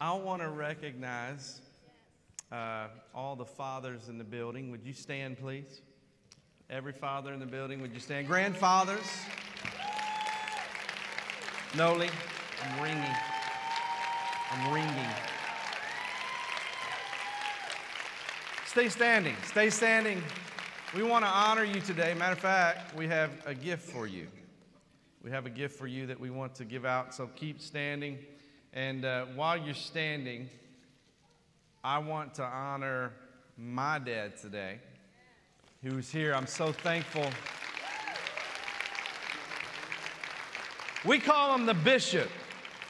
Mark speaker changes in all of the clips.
Speaker 1: I want to recognize uh, all the fathers in the building. Would you stand, please? Every father in the building, would you stand? Grandfathers. Noli, I'm ringing. I'm ringing. Stay standing. Stay standing. We want to honor you today. Matter of fact, we have a gift for you. We have a gift for you that we want to give out. So keep standing. And uh, while you're standing, I want to honor my dad today, who's here. I'm so thankful. We call him the bishop.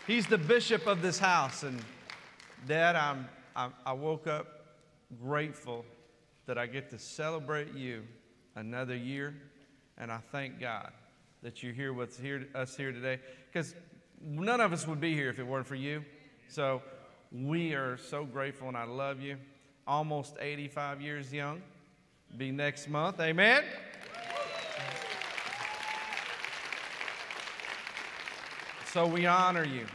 Speaker 1: He's the bishop of this house. And Dad, I'm, I'm, I woke up grateful that I get to celebrate you another year. And I thank God that you're here with here, us here today. Because none of us would be here if it weren't for you. So we are so grateful and I love you. Almost 85 years young. Be next month. Amen. So we honor you,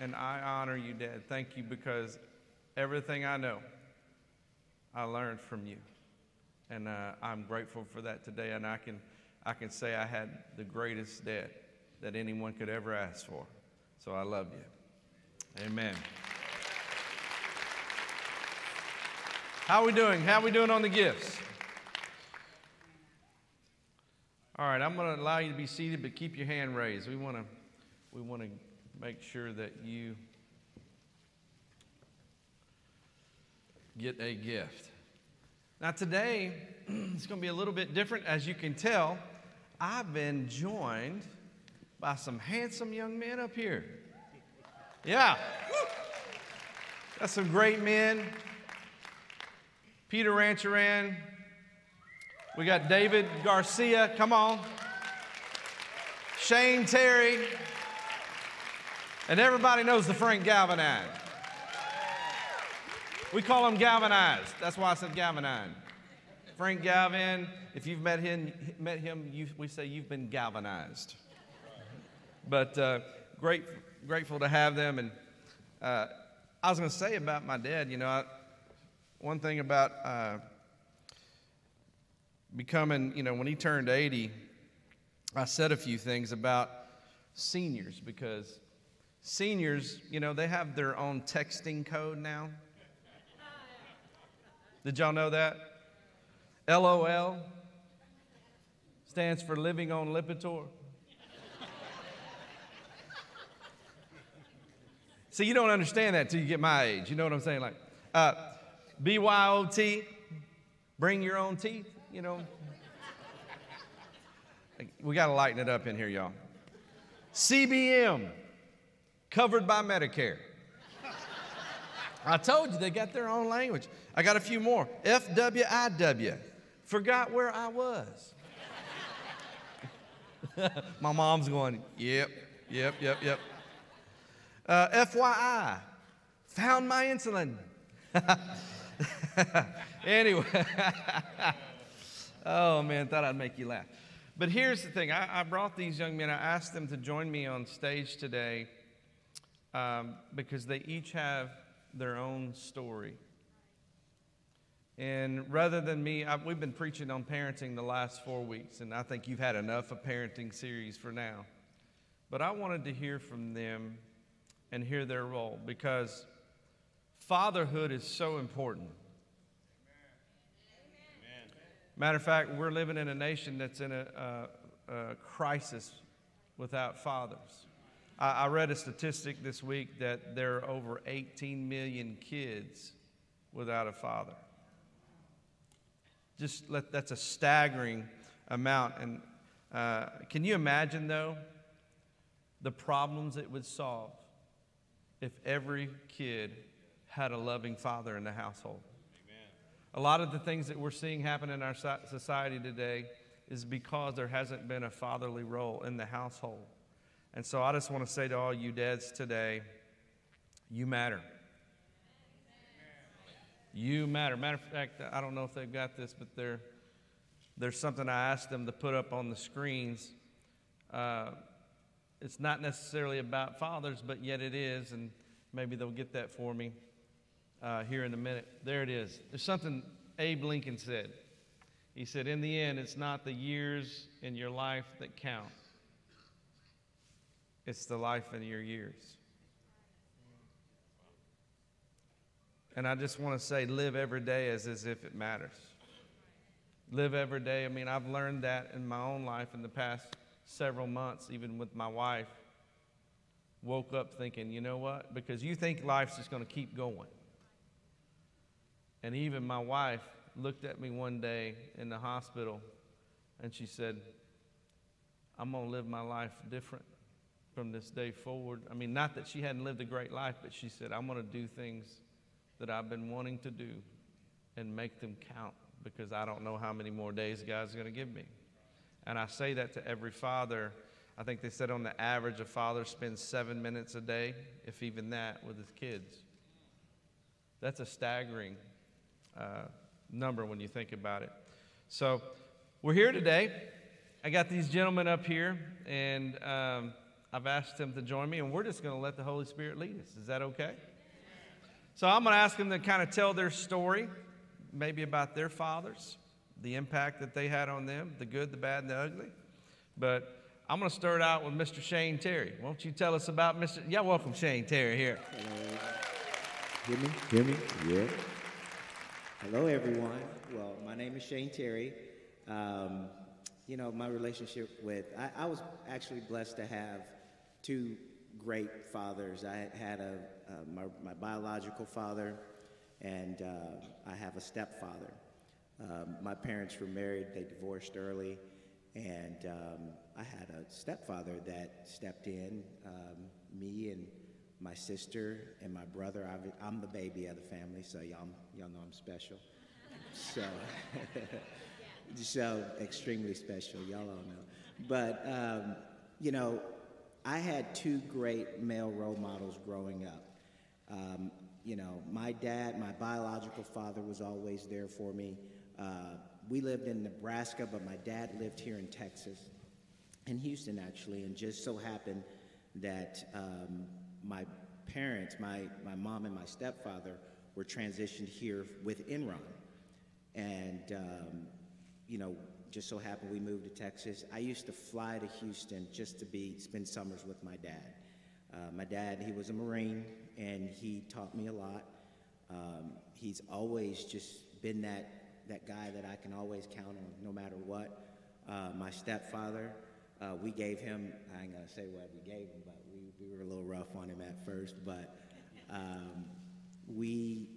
Speaker 1: and I honor you, Dad. Thank you because everything I know, I learned from you. And uh, I'm grateful for that today. And I can, I can say I had the greatest dad that anyone could ever ask for. So I love you. Amen. How are we doing? How are we doing on the gifts? All right, I'm going to allow you to be seated, but keep your hand raised. We want to we want to make sure that you get a gift. Now, today, it's going to be a little bit different. As you can tell, I've been joined by some handsome young men up here. Yeah. Got some great men. Peter Rancheran. We got David Garcia. Come on. Shane Terry. And everybody knows the Frank Galvanized. We call him galvanized. That's why I said galvanized. Frank Galvin, if you've met him, met him you, we say you've been galvanized. But uh, great, grateful to have them. And uh, I was going to say about my dad, you know, I, one thing about uh, becoming, you know, when he turned 80, I said a few things about seniors because seniors, you know, they have their own texting code now. Did y'all know that? LOL stands for living on Lipitor. See, you don't understand that till you get my age. You know what I'm saying? Like, uh, BYOT, bring your own teeth, you know. We got to lighten it up in here, y'all. CBM, covered by Medicare. I told you they got their own language. I got a few more. FWIW, forgot where I was. My mom's going, yep, yep, yep, yep. Uh, FYI, found my insulin. anyway, oh man, thought I'd make you laugh. But here's the thing I, I brought these young men, I asked them to join me on stage today um, because they each have their own story. And rather than me, I, we've been preaching on parenting the last four weeks, and I think you've had enough of parenting series for now. But I wanted to hear from them and hear their role because fatherhood is so important. Matter of fact, we're living in a nation that's in a, a, a crisis without fathers. I, I read a statistic this week that there are over 18 million kids without a father. Just let, that's a staggering amount. And uh, can you imagine, though, the problems it would solve if every kid had a loving father in the household? Amen. A lot of the things that we're seeing happen in our society today is because there hasn't been a fatherly role in the household. And so I just want to say to all you dads today, you matter. You matter. Matter of fact, I don't know if they've got this, but there, there's something I asked them to put up on the screens. Uh, it's not necessarily about fathers, but yet it is. And maybe they'll get that for me uh, here in a minute. There it is. There's something Abe Lincoln said. He said, In the end, it's not the years in your life that count, it's the life in your years. And I just want to say, live every day as, as if it matters. Live every day. I mean, I've learned that in my own life in the past several months, even with my wife. Woke up thinking, you know what? Because you think life's just going to keep going. And even my wife looked at me one day in the hospital and she said, I'm going to live my life different from this day forward. I mean, not that she hadn't lived a great life, but she said, I'm going to do things that I've been wanting to do and make them count because I don't know how many more days God's going to give me. And I say that to every father. I think they said on the average, a father spends seven minutes a day, if even that, with his kids. That's a staggering uh, number when you think about it. So we're here today. I got these gentlemen up here, and um, I've asked them to join me, and we're just going to let the Holy Spirit lead us. Is that okay? So I'm going to ask them to kind of tell their story, maybe about their fathers, the impact that they had on them, the good, the bad, and the ugly. But I'm going to start out with Mr. Shane Terry. Won't you tell us about Mr. Yeah, welcome Shane Terry here.
Speaker 2: Hear me? Hear me? Yeah. Hello, everyone. Well, my name is Shane Terry. Um, you know, my relationship with, I, I was actually blessed to have two great fathers. I had a, uh, my, my, biological father, and uh, I have a stepfather. Um, my parents were married, they divorced early, and um, I had a stepfather that stepped in. Um, me and my sister and my brother, I'm the baby of the family, so y'all, y'all know I'm special. So, so extremely special, y'all all know. But, um, you know, I had two great male role models growing up. Um, you know, my dad, my biological father, was always there for me. Uh, we lived in Nebraska, but my dad lived here in Texas, in Houston actually, and just so happened that um, my parents, my, my mom and my stepfather, were transitioned here with Enron. And, um, you know, just so happened we moved to Texas. I used to fly to Houston just to be spend summers with my dad. Uh, my dad, he was a Marine, and he taught me a lot. Um, he's always just been that that guy that I can always count on, no matter what. Uh, my stepfather, uh, we gave him. I ain't gonna say what we gave him, but we, we were a little rough on him at first. But um, we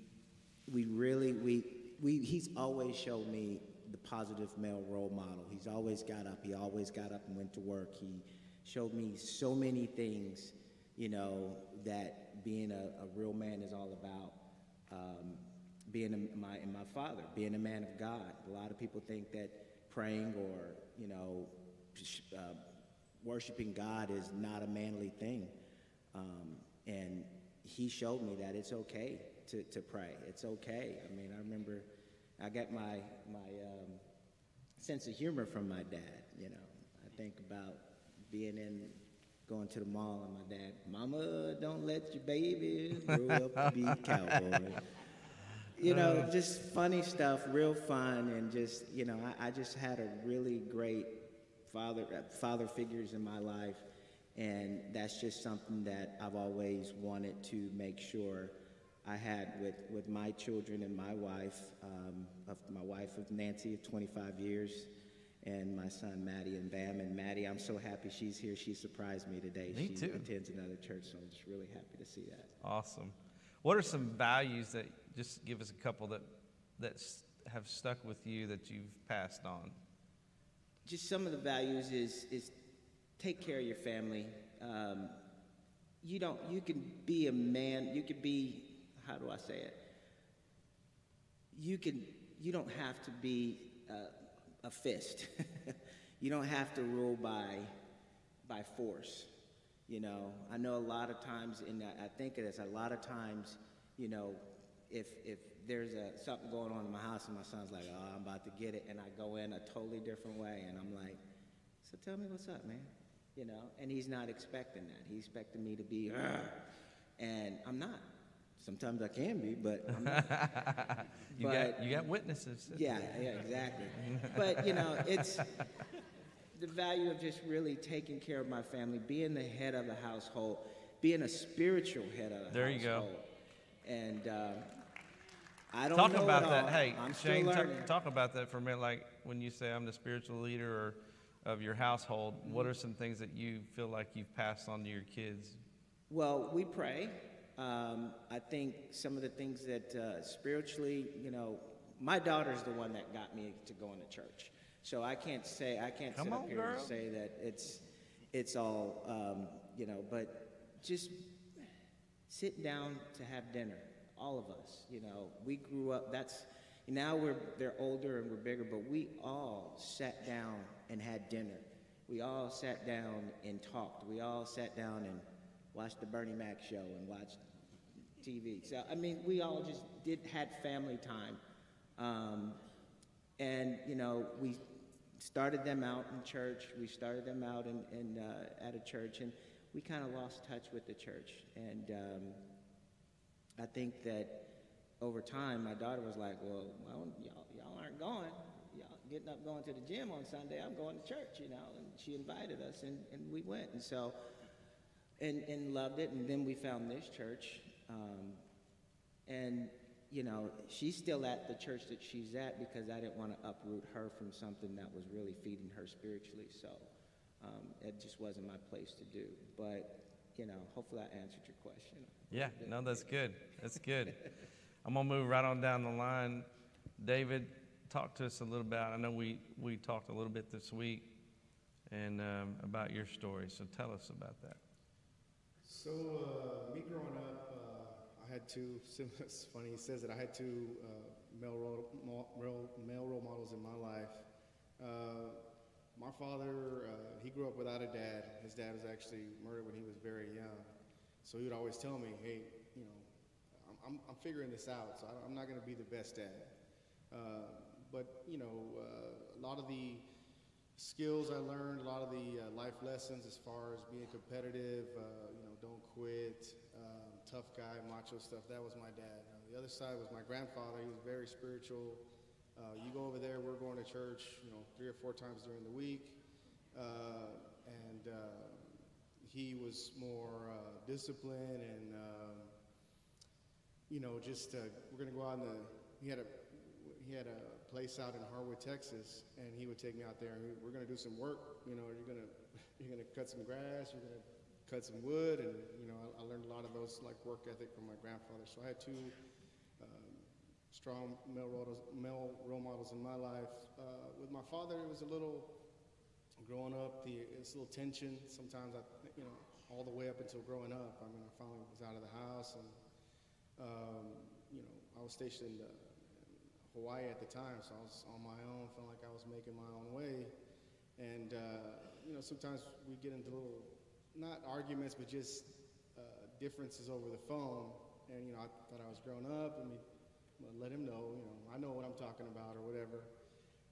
Speaker 2: we really we we he's always showed me the positive male role model. He's always got up. He always got up and went to work. He showed me so many things, you know, that being a, a real man is all about. Um, being a, my and my father, being a man of God. A lot of people think that praying or you know uh, worshiping God is not a manly thing, um, and he showed me that it's okay to, to pray. It's okay. I mean, I remember I got my my um, sense of humor from my dad. You know, I think about being in going to the mall and my dad, Mama, don't let your baby grow up to be a cowboy. You know, uh. just funny stuff, real fun, and just you know, I, I just had a really great father father figures in my life, and that's just something that I've always wanted to make sure I had with, with my children and my wife, um, of my wife of Nancy of 25 years, and my son Maddie and Bam. And Maddie, I'm so happy she's here. She surprised me today.
Speaker 1: Me
Speaker 2: she
Speaker 1: too.
Speaker 2: attends another church, so I'm just really happy to see that.
Speaker 1: Awesome. What are some values that just give us a couple that that have stuck with you that you've passed on?
Speaker 2: Just some of the values is is take care of your family. Um, you don't. You can be a man. You can be how do I say it? You can, you don't have to be a, a fist. you don't have to rule by, by force. You know, I know a lot of times, and I think of this, a lot of times, you know, if, if there's a, something going on in my house and my son's like, oh, I'm about to get it, and I go in a totally different way, and I'm like, so tell me what's up, man. You know, and he's not expecting that. He's expecting me to be, and I'm not. Sometimes I can be, but I'm not.
Speaker 1: You
Speaker 2: But-
Speaker 1: got you got witnesses.
Speaker 2: Yeah, yeah, exactly. But you know, it's the value of just really taking care of my family, being the head of the household, being a spiritual head of the household.
Speaker 1: There you go.
Speaker 2: And uh, I don't
Speaker 1: Talk about that. Hey,
Speaker 2: I'm
Speaker 1: Shane, talk, talk about that for a minute. Like when you say I'm the spiritual leader or of your household, what
Speaker 2: Mm-hmm.
Speaker 1: are some things that you feel like you've passed on to your kids?
Speaker 2: Well, we pray. Um, I think some of the things that uh, spiritually, you know, my daughter's the one that got me to going to church. So I can't say I can't
Speaker 1: Come
Speaker 2: sit
Speaker 1: on,
Speaker 2: up here
Speaker 1: girl.
Speaker 2: and say that it's it's all um, you know, but just sit down to have dinner. All of us, you know, we grew up. That's now we're they're older and we're bigger, but we all sat down and had dinner. We all sat down and talked. We all sat down and watched the Bernie Mac show and watched TV. So I mean, we all just did had family time, um, and you know, we started them out in church. We started them out in, in uh, at a church, and we kind of lost touch with the church. And um, I think that over time, my daughter was like, "Well, y'all, y'all aren't going. Y'all getting up going to the gym on Sunday. I'm going to church, you know." And she invited us, and, and we went. And so and, and loved it. And then we found this church. Um, and, you know, she's still at the church that she's at because I didn't want to uproot her from something that was really feeding her spiritually. So um, it just wasn't my place to do. But, you know, hopefully I answered your question.
Speaker 1: Yeah, no, that's good. That's good. I'm gonna move right on down the line. David, talk to us a little about. I know we we talked a little bit this week, and um, about your story. So tell us about that.
Speaker 3: So, uh, me growing up, uh, I had two, it's funny, he says that I had two uh, male, role, mo- role, male role models in my life. My father, uh, he grew up without a dad. His dad was actually murdered when he was very young. So he would always tell me, hey, you know, I'm, I'm, I'm figuring this out, so I'm not going to be the best dad. Uh, but, you know, uh, a lot of the skills I learned, a lot of the uh, life lessons as far as being competitive, uh, you know, don't quit, um, tough guy, macho stuff. That was my dad. The other side was my grandfather. He was very spiritual. Uh, you go over there, we're going to church, you know, three or four times during the week, uh, and uh, he was more uh, disciplined and. Um, you know, just uh, we're gonna go out in the. He had a he had a place out in Harwood, Texas, and he would take me out there, and we, we're gonna do some work. You know, you're gonna you're gonna cut some grass, you're gonna cut some wood, and you know, I, I learned a lot of those like work ethic from my grandfather. So I had two strong male role, models, male role models in my life. Uh, with my father, it was a little growing up. The it's a little tension sometimes. I you know all the way up until growing up. I mean, I finally was out of the house and. Um, you know, I was stationed uh, in Hawaii at the time, so I was on my own, feeling like I was making my own way. And, uh, you know, sometimes we get into little, not arguments, but just uh, differences over the phone. And, you know, I thought I was grown up, we well, let him know, you know, I know what I'm talking about or whatever.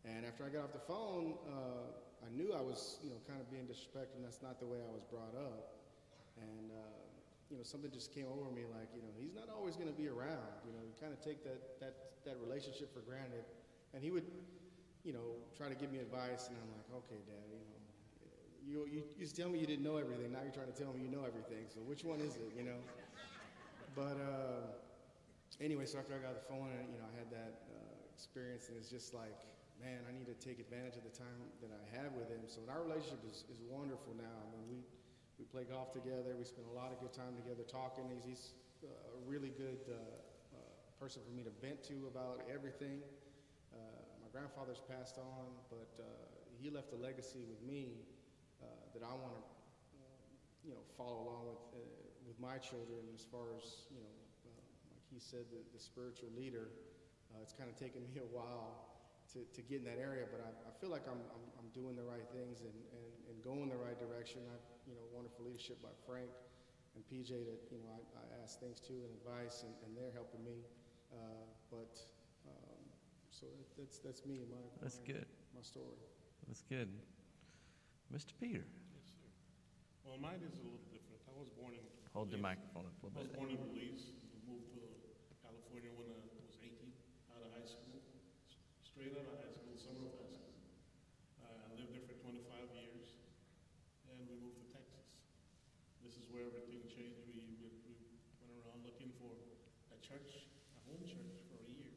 Speaker 3: And after I got off the phone, uh, I knew I was, you know, kind of being disrespectful, and that's not the way I was brought up. And, uh, you know, something just came over me like, you know, he's not always going to be around. You know, you kind of take that, that, that relationship for granted. And he would, you know, try to give me advice, and I'm like, okay, Dad, you know, you, you used to tell me you didn't know everything. Now you're trying to tell me you know everything. So which one is it, you know? But uh, anyway, so after I got the phone, and, you know, I had that uh, experience, and it's just like, man, I need to take advantage of the time that I have with him. So our relationship is, is wonderful now. I mean, we we play golf together. We spend a lot of good time together talking. He's, he's a really good uh, uh, person for me to vent to about everything. Uh, my grandfather's passed on, but uh, he left a legacy with me uh, that I want to, you know, follow along with with my children as far as you know, he said, the, the spiritual leader. Uh, it's kind of taken me a while to, to get in that area, but I, I feel like I'm, I'm, I'm doing the right things and, and, and going the right direction. I, you know, wonderful leadership by Frank and PJ that, you know, I, I ask things to and advice, and, and they're helping me. Uh, but, um, so that, that's, that's me and my,
Speaker 1: That's
Speaker 3: my,
Speaker 1: good.
Speaker 3: my story.
Speaker 1: That's good. Mr. Peter,
Speaker 4: Yes, sir. Well, mine is a little different. I was born in.
Speaker 1: hold the microphone up a
Speaker 4: I
Speaker 1: little
Speaker 4: was
Speaker 1: bit.
Speaker 4: born in Belize, moved to California when I was 18, out of high school, straight out of high school, summer of high school. Uh, I lived there for 25 years, and we moved to Texas. This is where everything changed. We, we, we went around looking for a church, a home church for a year,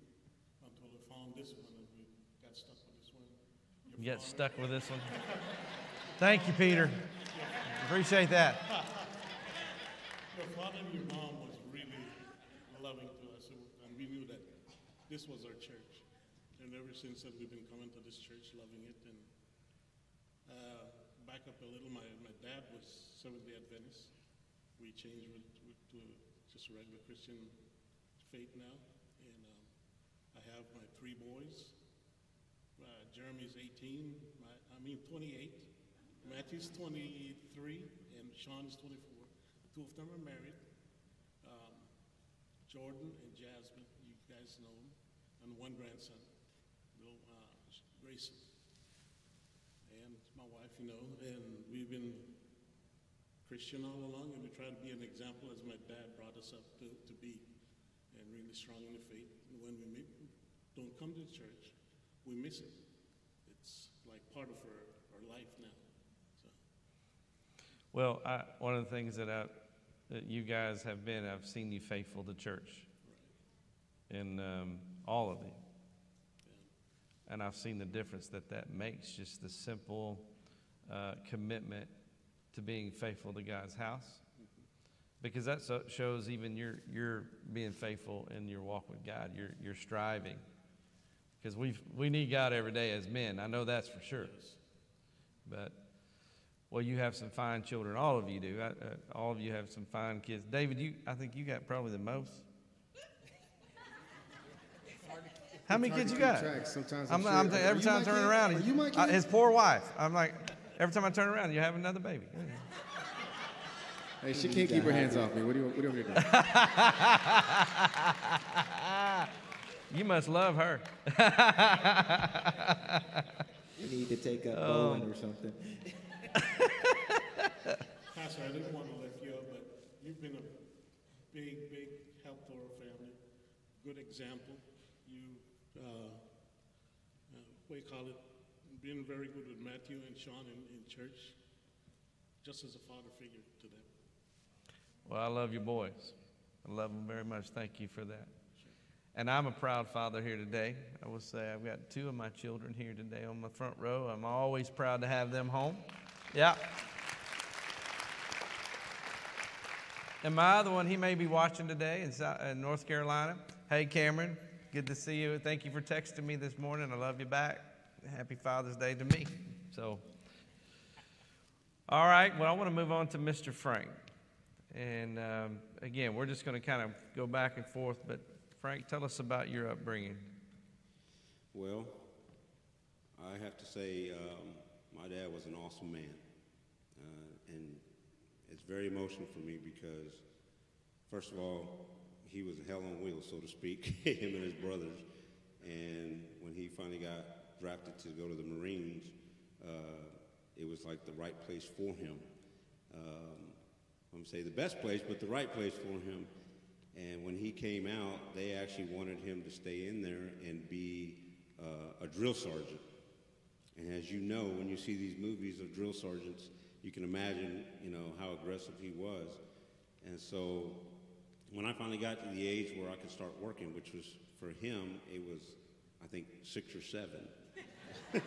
Speaker 4: until we found this one, and we got stuck with this one. Your
Speaker 1: You get stuck with this one? Thank you, Peter. Appreciate that.
Speaker 4: Your father and your mom was really loving to us, so- and we knew that this was our church. And ever since that, we've been coming to this church, loving it. And uh, back up a little, my, my dad was Seventh Day Adventist. We changed to just a regular Christian faith now. And um, I have my three boys. Uh, Jeremy's 18, my, I mean 28. Matthew's 23, and Sean is 24. Two of them are married. Um, Jordan and Jasmine, you guys know them, and one grandson, little uh, Grayson. And my wife, you know, and we've been Christian all along, and we try to be an example as my dad brought us up to, to be, and really strong in the faith. And when we meet, don't come to church, we miss it. It's like part of our, our life now. So.
Speaker 1: Well, I, one of the things that, I, that you guys have been, I've seen you faithful to church. In um, all of you. And I've seen the difference that that makes, just the simple uh, commitment to being faithful to God's house. Because that shows even you're, you're being faithful in your walk with God. You're, you're striving. Because we we need God every day as men. I know that's for sure. But well, you have some fine children. All of you do. I, uh, all of you have some fine kids. David, you I think you got probably the most. How many kids you got?
Speaker 3: track. Sometimes
Speaker 1: I'm,
Speaker 3: I'm
Speaker 1: I'm
Speaker 3: sure-
Speaker 1: every time I turn
Speaker 3: kid?
Speaker 1: around, he-
Speaker 3: you my
Speaker 1: uh,
Speaker 3: kid?
Speaker 1: his poor wife. I'm like, every time I turn around, you have another baby.
Speaker 3: Hey, she can't keep her hands off me. What do you, what do you want me to do?
Speaker 1: You must love her.
Speaker 2: You need to take up
Speaker 1: Oh.
Speaker 2: bowling or something.
Speaker 4: Pastor, I didn't want to lift you up, but you've been a big, big help to our family. Good example. Uh, uh, what you call it? Being very good with Matthew and Sean in, in church, just as a father figure to them.
Speaker 1: Well, I love your boys. I love them very much. Thank you for that. And I'm a proud father here today. I will say I've got two of my children here today on my front row. I'm always proud to have them home. Yeah. And my other one, he may be watching today in North Carolina. Hey, Cameron, good to see you. Thank you for texting me this morning. I love you back. Happy Father's Day to me. So, all right. Well, I want to move on to Mr. Frank. And um, again, we're just going to kind of go back and forth. But Frank, tell us about your upbringing.
Speaker 5: Well, I have to say, um, my dad was an awesome man. Uh, and it's very emotional for me because, first of all, he was hell on wheels, so to speak, him and his brothers. And when he finally got drafted to go to the Marines, uh, it was like the right place for him. Um, I'm to say the best place, but the right place for him. And when he came out, they actually wanted him to stay in there and be uh, a drill sergeant. And as you know, when you see these movies of drill sergeants, you can imagine, you know, how aggressive he was. And so when I finally got to the age where I could start working, which was for him, it was, I think, six or seven.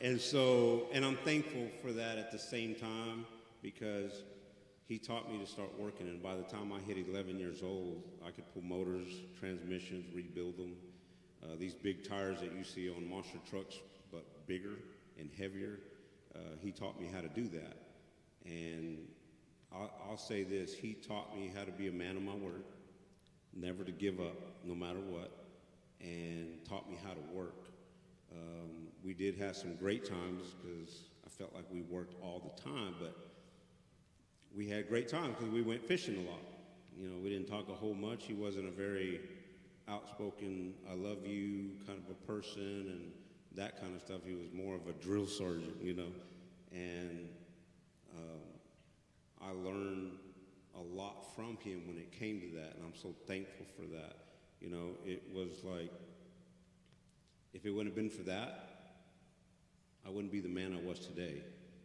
Speaker 5: and so, and I'm thankful for that at the same time because he taught me to start working. And by the time I hit 11 years old, I could pull motors, transmissions, rebuild them. Uh, these big tires that you see on monster trucks, but bigger and heavier, uh, he taught me how to do that. And I'll, I'll say this he taught me how to be a man of my word, never to give up, no matter what, and taught me how to work. Um, we did have some great times because I felt like we worked all the time, but we had great times because we went fishing a lot. You know, we didn't talk a whole much. He wasn't a very outspoken, I love you kind of a person and that kind of stuff. He was more of a drill sergeant, you know. And um, I learned a lot from him when it came to that, and I'm so thankful for that. You know, it was like, if it wouldn't have been for that, I wouldn't be the man I was today.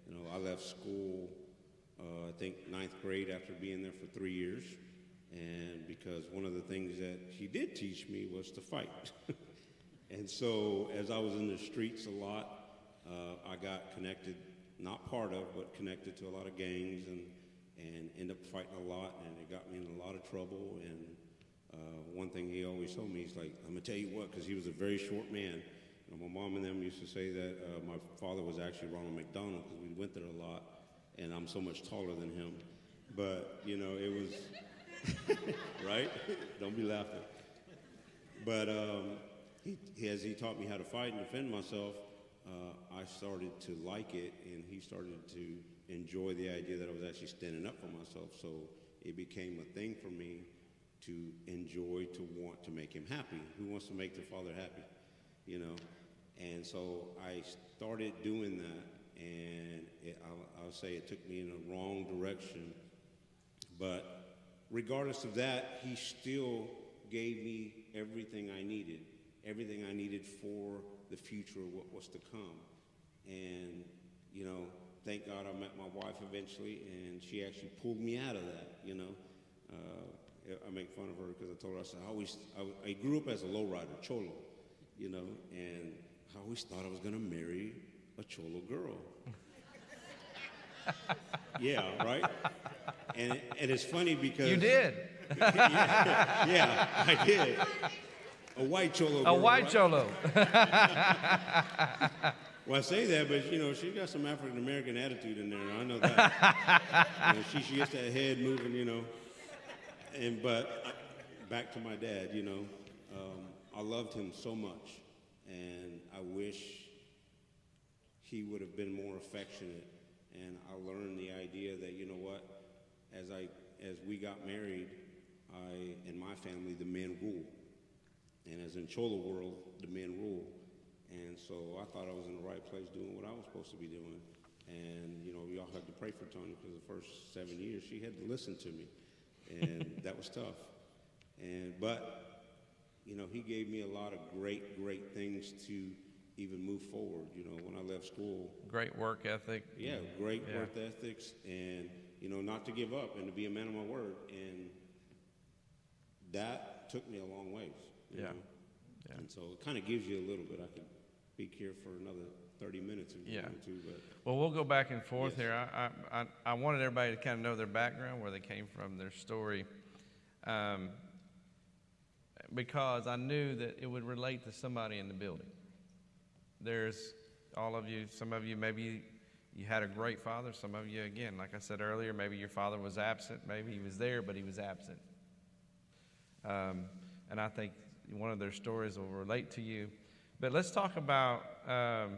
Speaker 5: You know, I left school, uh, I think ninth grade after being there for three years, and because one of the things that he did teach me was to fight. and so, as I was in the streets a lot, uh, I got connected, not part of, but connected to a lot of gangs, and and ended up fighting a lot, and it got me in a lot of trouble. And uh, one thing he always told me, he's like, "I'm gonna tell you what," because he was a very short man. You know, my mom and them used to say that uh, my father was actually Ronald McDonald because we went there a lot, and I'm so much taller than him. But you know, it was right. Don't be laughing. But um, he, as he taught me how to fight and defend myself, uh, I started to like it, and he started to enjoy the idea that I was actually standing up for myself. So it became a thing for me to enjoy, to want to make him happy. Who wants to make their father happy? You know? And so I started doing that, and it, I'll, I'll say it took me in the wrong direction. But regardless of that, he still gave me everything I needed, everything I needed for the future of what was to come. And, you know, thank God I met my wife eventually, and she actually pulled me out of that. You know, uh, I make fun of her because I told her I said I always I, I grew up as a lowrider, cholo, you know, and I always thought I was going to marry a cholo girl. yeah, right. And and it's funny because
Speaker 1: You did.
Speaker 5: yeah, yeah, I did. A white cholo.
Speaker 1: A
Speaker 5: girl,
Speaker 1: white
Speaker 5: right?
Speaker 1: cholo.
Speaker 5: Well, I say that, but you know, she's got some African American attitude in there. I know that. you know, she she gets that head moving, you know. And but uh, back to my dad, you know, um, I loved him so much, and I wish he would have been more affectionate. And I learned the idea that you know what, as I as we got married, I and my family the men rule, and as in Chola world, the men rule. And so I thought I was in the right place doing what I was supposed to be doing. And, you know, we all had to pray for Tony because the first seven years she had to listen to me. And that was tough. And, but, you know, he gave me a lot of great, great things to even move forward. You know, when I left school,
Speaker 1: Great work ethic.
Speaker 5: yeah, great
Speaker 1: Yeah.
Speaker 5: work ethics and, you know, not to give up and to be a man of my word. And that took me a long ways.
Speaker 1: Yeah. Yeah.
Speaker 5: And so it kind of gives you a little bit. I speak here for another 30 minutes if you
Speaker 1: Yeah.
Speaker 5: wanted to, but
Speaker 1: Well, we'll go back and forth
Speaker 5: Yes.
Speaker 1: here. I, I, I, I wanted everybody to kind of know their background, where they came from, their story, um, because I knew that it would relate to somebody in the building. There's all of you, some of you maybe you had a great father, some of you, again, like I said earlier, maybe your father was absent, maybe he was there, but he was absent. Um, and I think one of their stories will relate to you. But let's talk about um,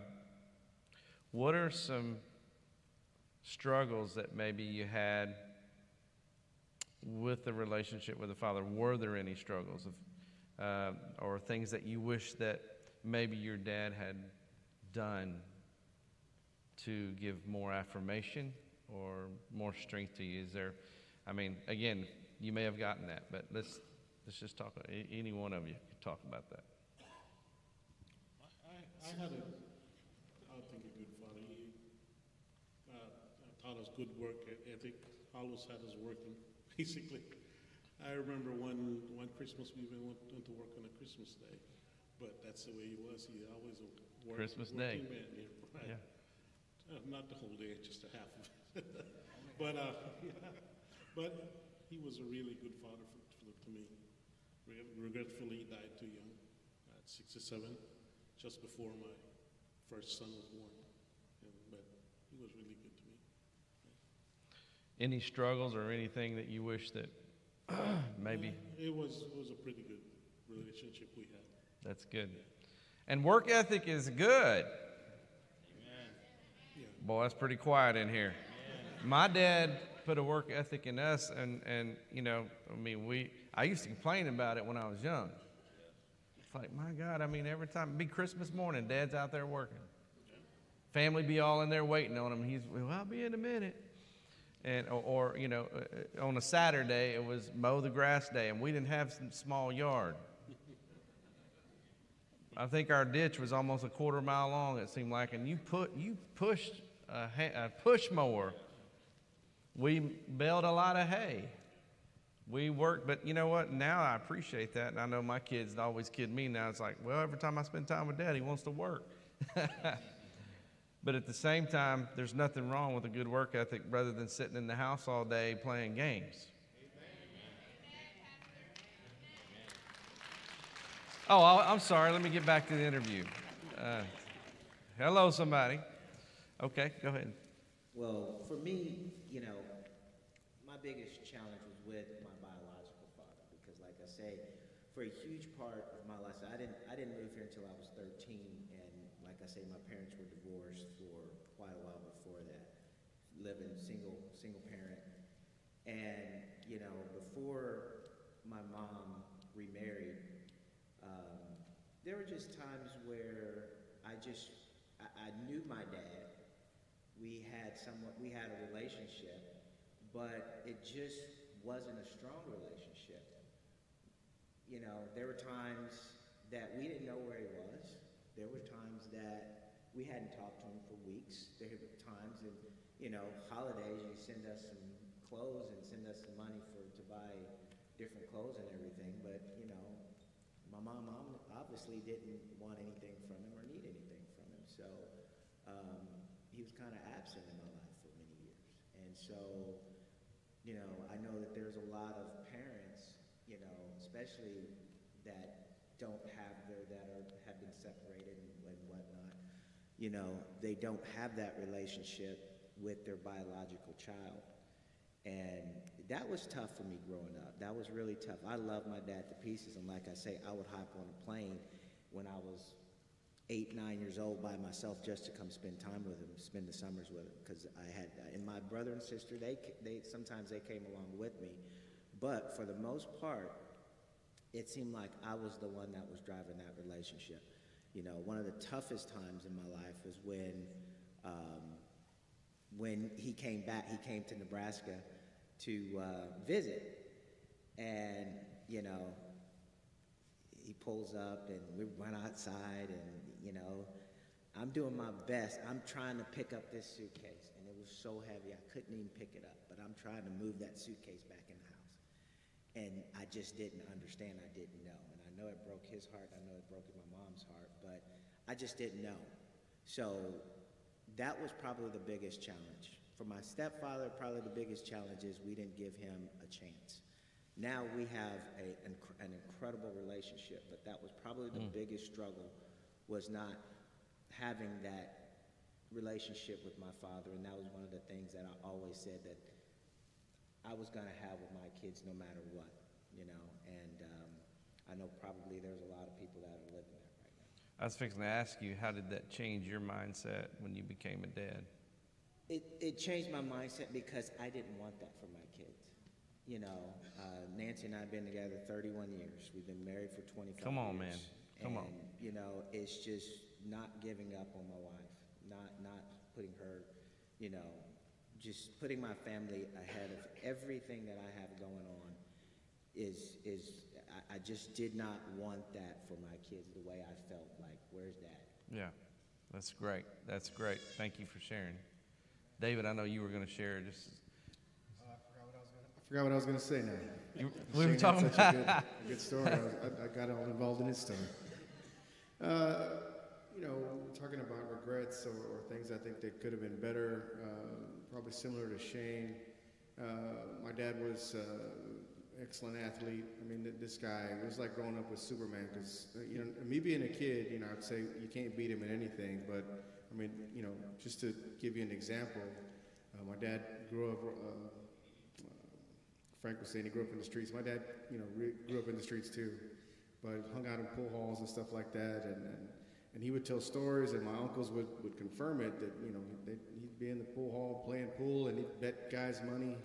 Speaker 1: what are some struggles that maybe you had with the relationship with the Father? Were there any struggles of, uh, or things that you wish that maybe your dad had done to give more affirmation or more strength to you? Is there, I mean, again, you may have gotten that, but let's let's just talk. Any one of you could talk about that.
Speaker 4: I, had a, I think a good father. He uh, taught us good work ethic. Always had us working, basically. I remember one one Christmas we even went, went to work on a Christmas day, but that's the way he was. He always a work,
Speaker 1: Christmas day.
Speaker 4: man. Yeah, right.
Speaker 1: Yeah.
Speaker 4: Uh, not the whole day, just a half of it. but uh, but he was a really good father for, for, to me. Regretfully, he died too young, at 67, just before my first son was born. And, but he was really good to me.
Speaker 1: Any struggles or anything that you wish that maybe uh,
Speaker 4: It was it was a pretty good relationship we had.
Speaker 1: that's good. And work ethic is good. Boy, that's pretty quiet in here. My dad put a work ethic in us, and, and you know, I mean, we, I used to complain about it when I was young. It's like, my God, I mean, every time, be Christmas morning, dad's out there working. Family be all in there waiting on him. He's, well, I'll be in a minute. And, or, or, you know, uh, on a Saturday, it was mow the grass day, and we didn't have some small yard. I think our ditch was almost a quarter mile long, it seemed like, and you put, you pushed a, a push mower. We baled a lot of hay. We worked, but you know what? Now I appreciate that, and I know my kids always kid me. Now it's like, well, every time I spend time with Dad, he wants to work. but at the same time, there's nothing wrong with a good work ethic rather than sitting in the house all day playing games. Oh, I'm sorry. Let me get back to the interview. Uh, hello, somebody. Okay, go ahead.
Speaker 2: Well, for me, you know, my biggest challenge was with my biological father because, like I say, for a huge part of my life, I didn't I didn't move here until I was 13, and like I say, my parents were divorced for quite a while before that, living single single parent, and you know, before my mom remarried, um, there were just times where I just I, I knew my dad. We had somewhat we had a relationship but it just wasn't a strong relationship you know there were times that we didn't know where he was. There were times that we hadn't talked to him for weeks. There were times that you know holidays you send us some clothes and send us some money for to buy different clothes and everything but you know my mom obviously didn't want anything from him or need anything from him. So um, he was kind of absent in my life for many years. And so, you know, I know that there's a lot of parents, especially that don't have their, that are, have been separated and, and whatnot, you know, they don't have that relationship with their biological child. And that was tough for me growing up. That was really tough. I love my dad to pieces, and like I say, I would hop on a plane when I was eight, nine years old by myself just to come spend time with him, spend the summers with him, because I had, and my brother and sister, they, they, sometimes they came along with me, but for the most part, it seemed like I was the one that was driving that relationship. You know, one of the toughest times in my life was when, um, when he came back, he came to Nebraska to uh, visit, and you know, he pulls up and we run outside and you know i'm doing my best i'm trying to pick up this suitcase and it was so heavy i couldn't even pick it up but i'm trying to move that suitcase back in the and i just didn't understand i didn't know. And i know it broke his heart i know it broke my mom's heart but i just didn't know. So that was probably the biggest challenge. For my stepfather probably the biggest challenge is we didn't give him a chance. Now we have a, an, an incredible relationship, but that was probably the hmm. biggest struggle was not having that relationship with my father, and that was one of the things that I always said that I was going to have with my kids no matter what, you know. And um, I know probably there's a lot of people that are living that right now.
Speaker 1: I was fixing to ask you, how did that change your mindset when you became a dad?
Speaker 2: It, it changed my mindset because I didn't want that for my kids. You know, uh, Nancy and I have been together 31 years. We've been married for 25
Speaker 1: Come on,
Speaker 2: years.
Speaker 1: man. Come on.
Speaker 2: You know, it's just not giving up on my wife, not not putting her, you know, just putting my family ahead of everything that I have going on. Is is I, I just did not want that for my kids the way I felt like, where's that
Speaker 1: Yeah, that's great. That's great. Thank you for sharing. David, I know you were going to share just.
Speaker 3: Uh, I forgot what I was going to say now.
Speaker 1: You, we were talking
Speaker 3: such
Speaker 1: about.
Speaker 3: a good, a good story. I, was, I, I got all involved in his story. Uh, you know, talking about regrets or, or things I think that could have been better. Um, probably similar to Shane. Uh, my dad was uh, excellent athlete. I mean, th- this guy it was like growing up with Superman. Because uh, you know, me being a kid, you know, I'd say you can't beat him in anything. But I mean, you know, just to give you an example, uh, my dad grew up. Uh, Frank was saying he grew up in the streets. My dad, you know, re- grew up in the streets too, but hung out in pool halls and stuff like that. And, and, and he would tell stories, and my uncles would, would confirm it that, you know, they, be in the pool hall playing pool, and he'd bet guys money,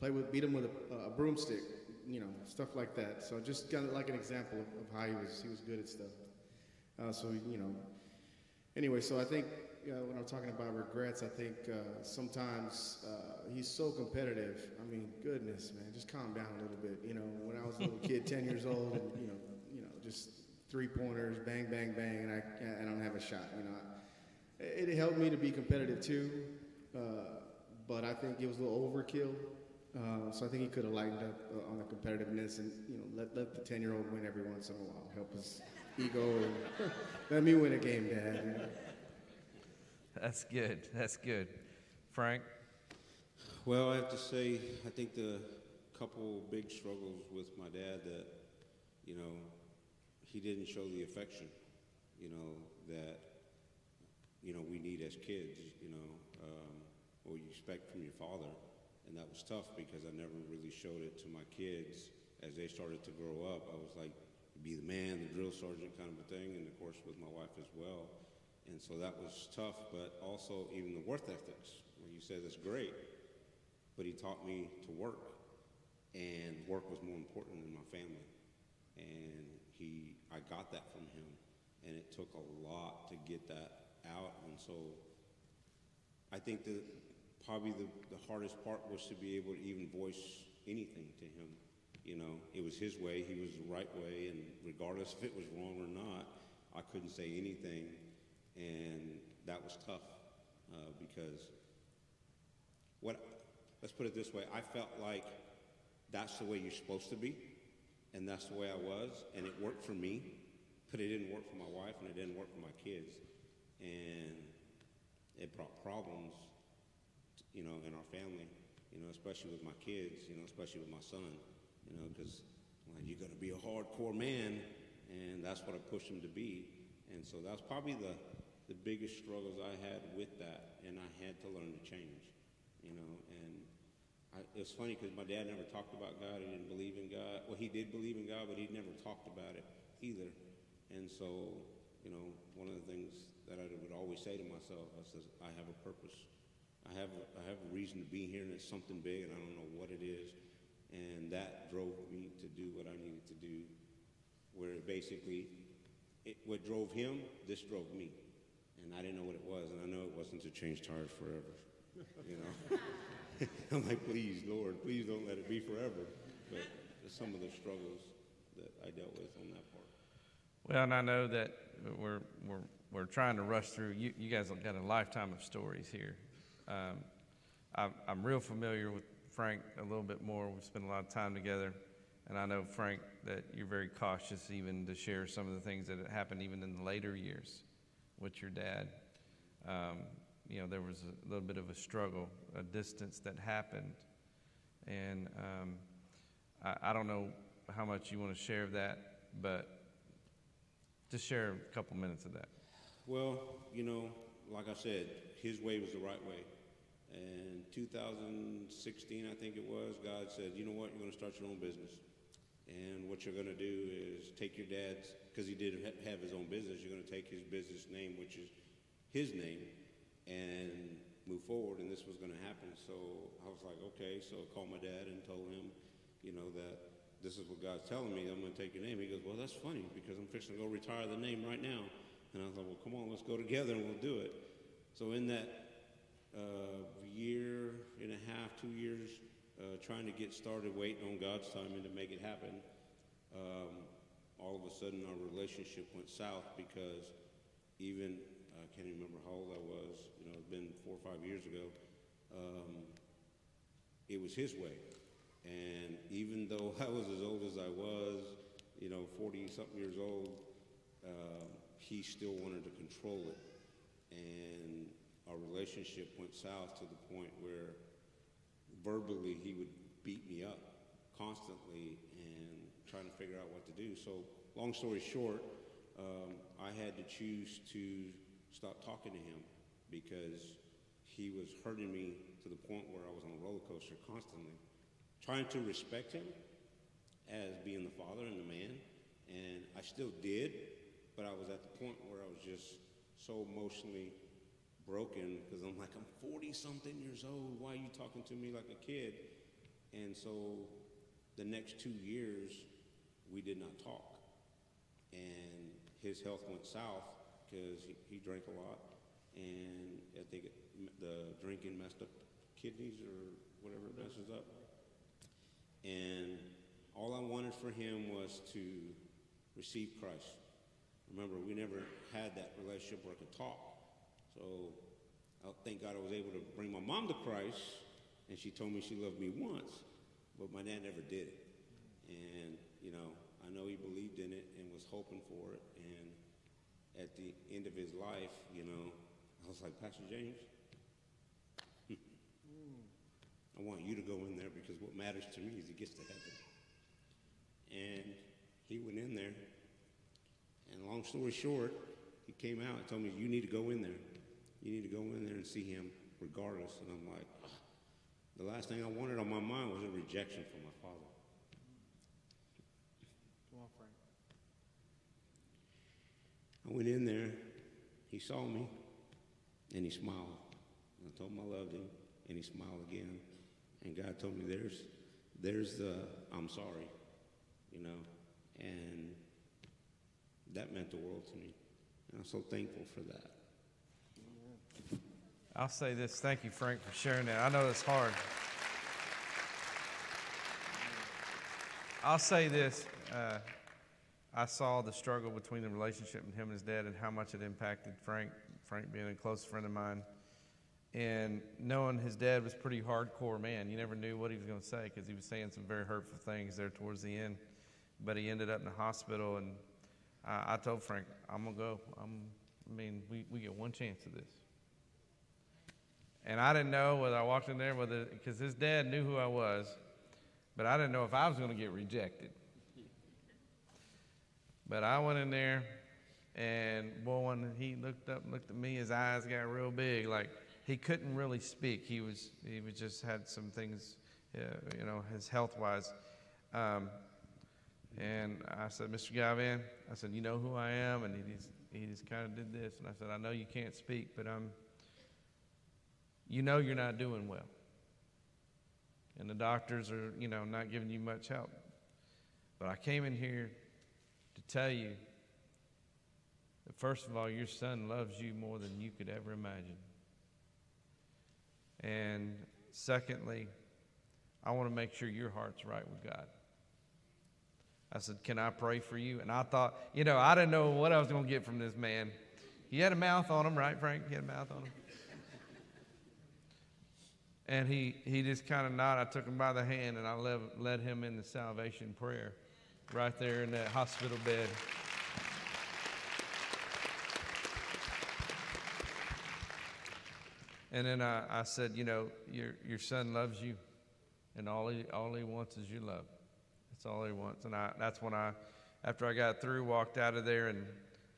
Speaker 3: play with, beat them with a, a broomstick, you know, stuff like that. So just kind of like an example of, of how he was, he was good at stuff. Uh, so, you know, anyway, so I think uh, when I'm talking about regrets, I think uh, sometimes uh, he's so competitive. I mean, goodness, man, just calm down a little bit. You know, when I was a little kid, 10 years old, and you know, you know, just three pointers, bang, bang, bang, and I, I don't have a shot. You know, it, it helped me to be competitive too, uh, but I think it was a little overkill. Uh, so I think he could have lightened up uh, on the competitiveness and you know let, let the 10 year old win every once in a while, help his ego. And let me win a game, Dad. You know?
Speaker 1: That's good. That's good. Frank?
Speaker 5: Well, I have to say, I think the couple big struggles with my dad that, you know, he didn't show the affection, you know, that, you know, we need as kids, you know, um, or you expect from your father. And that was tough because I never really showed it to my kids as they started to grow up. I was like, be the man, the drill sergeant kind of a thing, and of course with my wife as well. And so that was tough, but also even the work ethics, where you said that's great, but he taught me to work, and work was more important than my family. And he, I got that from him, and it took a lot to get that out. And so I think that probably the, the hardest part was to be able to even voice anything to him. You know, it was his way, he was the right way, and regardless if it was wrong or not, I couldn't say anything, and that was tough uh, because what, let's put it this way, I felt like that's the way you're supposed to be, and that's the way I was, and it worked for me, but it didn't work for my wife, and it didn't work for my kids, and it brought problems you know, in our family, you know, especially with my kids, you know, especially with my son, you know, because like, you're going to be a hardcore man, and that's what I pushed him to be. And so that's probably the, the biggest struggles I had with that, and I had to learn to change, you know. And I, it's funny because my dad never talked about God. He didn't believe in God. Well, he did believe in God, but he never talked about it either. And so, you know, one of the things that I would always say to myself, I says, I have a purpose. I have, a, I have a reason to be here, and it's something big, and I don't know what it is. And that drove me to do what I needed to do, where basically, it, what drove him, this drove me. And I didn't know what it was, and I know it wasn't to change tires forever, you know. I'm like, please, Lord, please don't let it be forever. But some of the struggles that I dealt with on that part.
Speaker 1: Well, and I know that we're, we're, we're trying to rush through. You, you guys have got a lifetime of stories here. Um, I'm, I'm real familiar with Frank a little bit more. We've spent a lot of time together. And I know, Frank, that you're very cautious even to share some of the things that happened even in the later years with your dad. Um, you know, there was a little bit of a struggle, a distance that happened. And um, I, I don't know how much you want to share of that, but just share a couple minutes of that.
Speaker 5: Well, you know, like I said, his way was the right way. And 2016, I think it was, God said, you know what, you're going to start your own business. And what you're going to do is take your dad's, because he did have his own business, you're going to take his business name, which is his name, and move forward. And this was going to happen. So I was like, okay. So I called my dad and told him, you know, that this is what God's telling me. I'm going to take your name. He goes, well, that's funny because I'm fixing to go retire the name right now. And I was like, well, come on, let's go together and we'll do it. So in that uh, year and a half, two years, uh, trying to get started, waiting on God's timing to make it happen, um, all of a sudden our relationship went south because even I can't even remember how old I was. You know, it's been four or five years ago. Um, it was his way, and even though I was as old as I was, you know, 40 something years old, uh, he still wanted to control it, and our relationship went south to the point where verbally he would beat me up constantly and trying to figure out what to do. So, long story short, um, I had to choose to stop talking to him because he was hurting me to the point where I was on a roller coaster constantly. Trying to respect him as being the father and the man, and I still did, but I was at the point where I was just so emotionally broken because I'm like, I'm 40 something years old. Why are you talking to me like a kid? And so the next two years, we did not talk. And his health went south because he, he drank a lot. and I think it, the drinking messed up kidneys or whatever it messes up. And all I wanted for him was to receive Christ. Remember, we never had that relationship where I could talk. So I thank God I was able to bring my mom to Christ, and she told me she loved me once, but my dad never did it. And, you know, I know he believed in it and was hoping for it. And at the end of his life, you know, I was like, Pastor James, I want you to go in there because what matters to me is he gets to heaven. And he went in there, and long story short, he came out and told me, You need to go in there. You need to go in there and see him regardless. And I'm like, "Ugh." The last thing I wanted on my mind was a rejection from my father.
Speaker 1: Come on, Frank.
Speaker 5: I went in there, he saw me, and he smiled. And I told him I loved him, and he smiled again. And God told me, there's, there's the I'm sorry, you know, and that meant the world to me. And I'm so thankful for that.
Speaker 1: I'll say this. Thank you, Frank, for sharing that. I know it's hard. I'll say this. Uh, I saw the struggle between the relationship with him and his dad and how much it impacted Frank, Frank being a close friend of mine. And knowing his dad was pretty hardcore man, you never knew what he was going to say because he was saying some very hurtful things there towards the end. But he ended up in the hospital, and I, I told Frank, I'm going to go. I'm, I mean, we, we get one chance of this. And I didn't know whether I walked in there, whether, because his dad knew who I was, but I didn't know if I was going to get rejected. But I went in there, and boy, when he looked up and looked at me, his eyes got real big. Like he couldn't really speak. He was, he was just had some things, uh, you know, his health wise. Um, and I said, Mr. Gavin, I said, you know who I am? And he just, he just kind of did this. And I said, I know you can't speak, but I'm, you know you're not doing well. And the doctors are, you know, not giving you much help. But I came in here to tell you that, first of all, your son loves you more than you could ever imagine. And secondly, I want to make sure your heart's right with God. I said, Can I pray for you? And I thought, you know, I didn't know what I was going to get from this man. He had a mouth on him, right, Frank? He had a mouth on him. And he, he just kind of nodded. I took him by the hand and I led, led him in the salvation prayer right there in that hospital bed. And then I, I said, You know, your, your son loves you, and all he, all he wants is your love. All he wants. And I, that's when I, after I got through, walked out of there and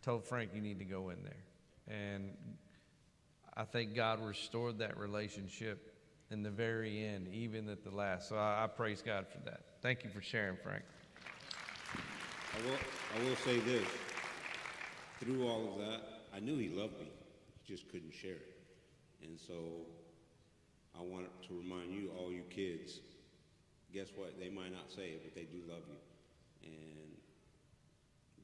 Speaker 1: told Frank, You need to go in there. And I think God restored that relationship in the very end, even at the last. So I, I praise God for that. Thank you for sharing, Frank.
Speaker 5: I will, I will say this. Through all of that, I knew he loved me. He just couldn't share it. And so I want to remind you, all you kids, guess what? They might not say it, but they do love you. And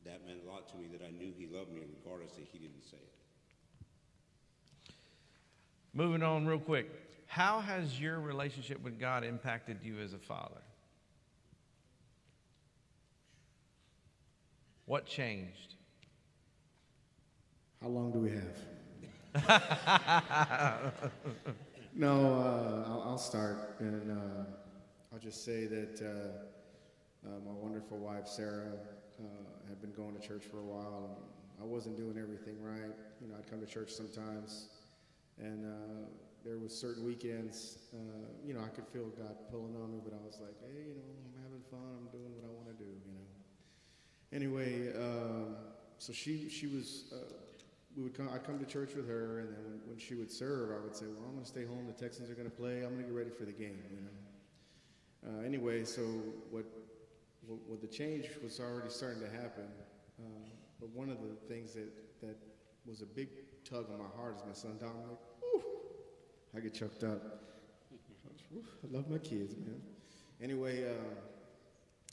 Speaker 5: that meant a lot to me that I knew he loved me regardless that he didn't say it.
Speaker 1: Moving on, real quick. How has your relationship with God impacted you as a father? What changed?
Speaker 3: How long do we have? no, uh, I'll, I'll, start, and uh, I'll just say that uh, my wonderful wife Sarah uh, had been going to church for a while. I wasn't doing everything right. You know, I'd come to church sometimes, and uh, there was certain weekends. Uh, you know, I could feel God pulling on me, but I was like, hey, you know, I'm having fun. I'm doing what I want to do. You know. Anyway, um, so she she was we would come, I'd come to church with her, and then when she would serve, I would say, "Well, I'm going to stay home. The Texans are going to play. I'm going to get ready for the game." You know. Uh, anyway, so what, what, what, the change was already starting to happen, uh, but one of the things that that was a big tug on my heart is my son Dominic. Ooh, I get choked up. I love my kids, man. Anyway, uh,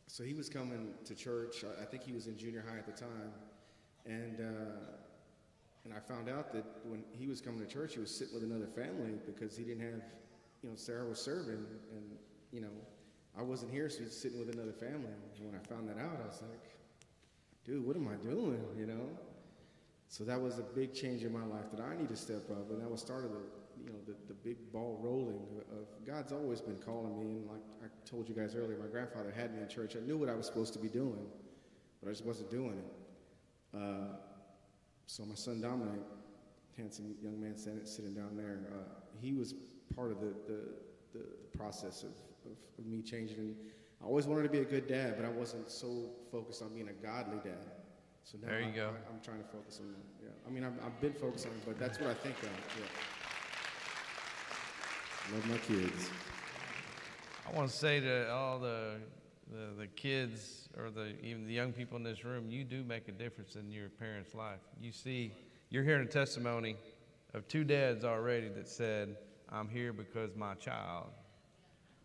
Speaker 3: so he was coming to church. I, I, think he was in junior high at the time, and uh, and I found out that when he was coming to church, he was sitting with another family because he didn't have, you know, Sarah was serving, and you know, I wasn't here, so he's sitting with another family. And when I found that out, I was like, dude, what am I doing? You know. So that was a big change in my life that I need to step up, and that was started the, you know, the, the big ball rolling of God's always been calling me, and like I told you guys earlier, my grandfather had me in church. I knew what I was supposed to be doing, but I just wasn't doing it. Uh, so my son Dominic, handsome young man sitting, sitting down there, uh, he was part of the, the, the process of, of, of me changing. And I always wanted to be a good dad, but I wasn't so focused on being a godly dad. So now
Speaker 1: There you
Speaker 3: I,
Speaker 1: go.
Speaker 3: I, am trying to focus on that. Yeah. I mean, I've, I've been focused on it, but that's what I think of. Yeah. Love my kids.
Speaker 1: I want to say to all the, the, the kids or the, even the young people in this room, you do make a difference in your parents' life. You see, you're hearing a testimony of two dads already that said, I'm here because my child.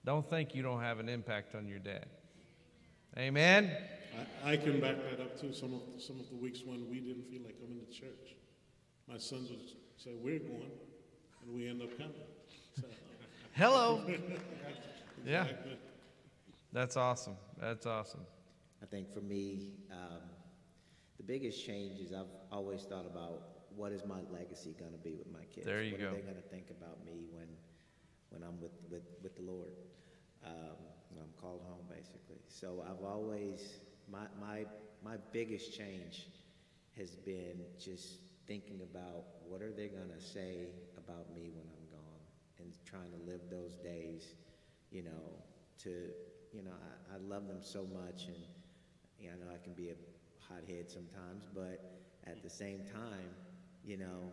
Speaker 1: Don't think you don't have an impact on your dad. Amen?
Speaker 4: I, I can back that up too. Some of some of the weeks when we didn't feel like coming to church, my sons would say we're going, and we end up coming. So,
Speaker 1: Hello. yeah, that's awesome. That's awesome.
Speaker 2: I think for me, um, the biggest change is I've always thought about what is my legacy going to be with my kids.
Speaker 1: There you
Speaker 2: what
Speaker 1: go.
Speaker 2: are they going to think about me when, when I'm with, with, with the Lord? Um, I'm called home, basically. So I've always my my my biggest change has been just thinking about what are they going to say about me when I'm gone, and trying to live those days, you know, to you know I, I love them so much, and yeah, I know I can be a hothead sometimes, but at the same time, you know,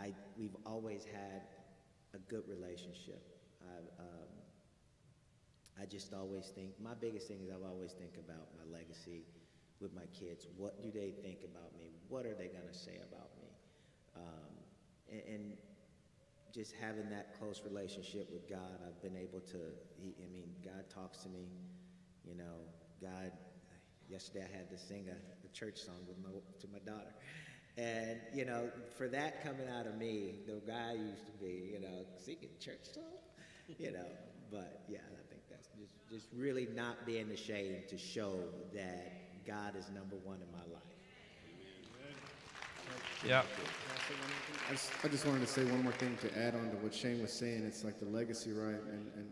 Speaker 2: I, I we've always had a good relationship. I, um, I just always think my biggest thing is I've always think about my legacy with my kids. What do they think about me? What are they going to say about me? Um, and, and just having that close relationship with God, I've been able to. He, I mean, God talks to me. You know, God. Yesterday I had to sing a, a church song with my to my daughter, and you know, for that coming out of me, the guy I used to be, you know, singing church song, you know. But yeah, I think that's just just really not being ashamed to show that God is number one in my life.
Speaker 1: Yeah.
Speaker 3: I just, I just wanted to say one more thing to add on to what Shane was saying. It's like the legacy, right? And, and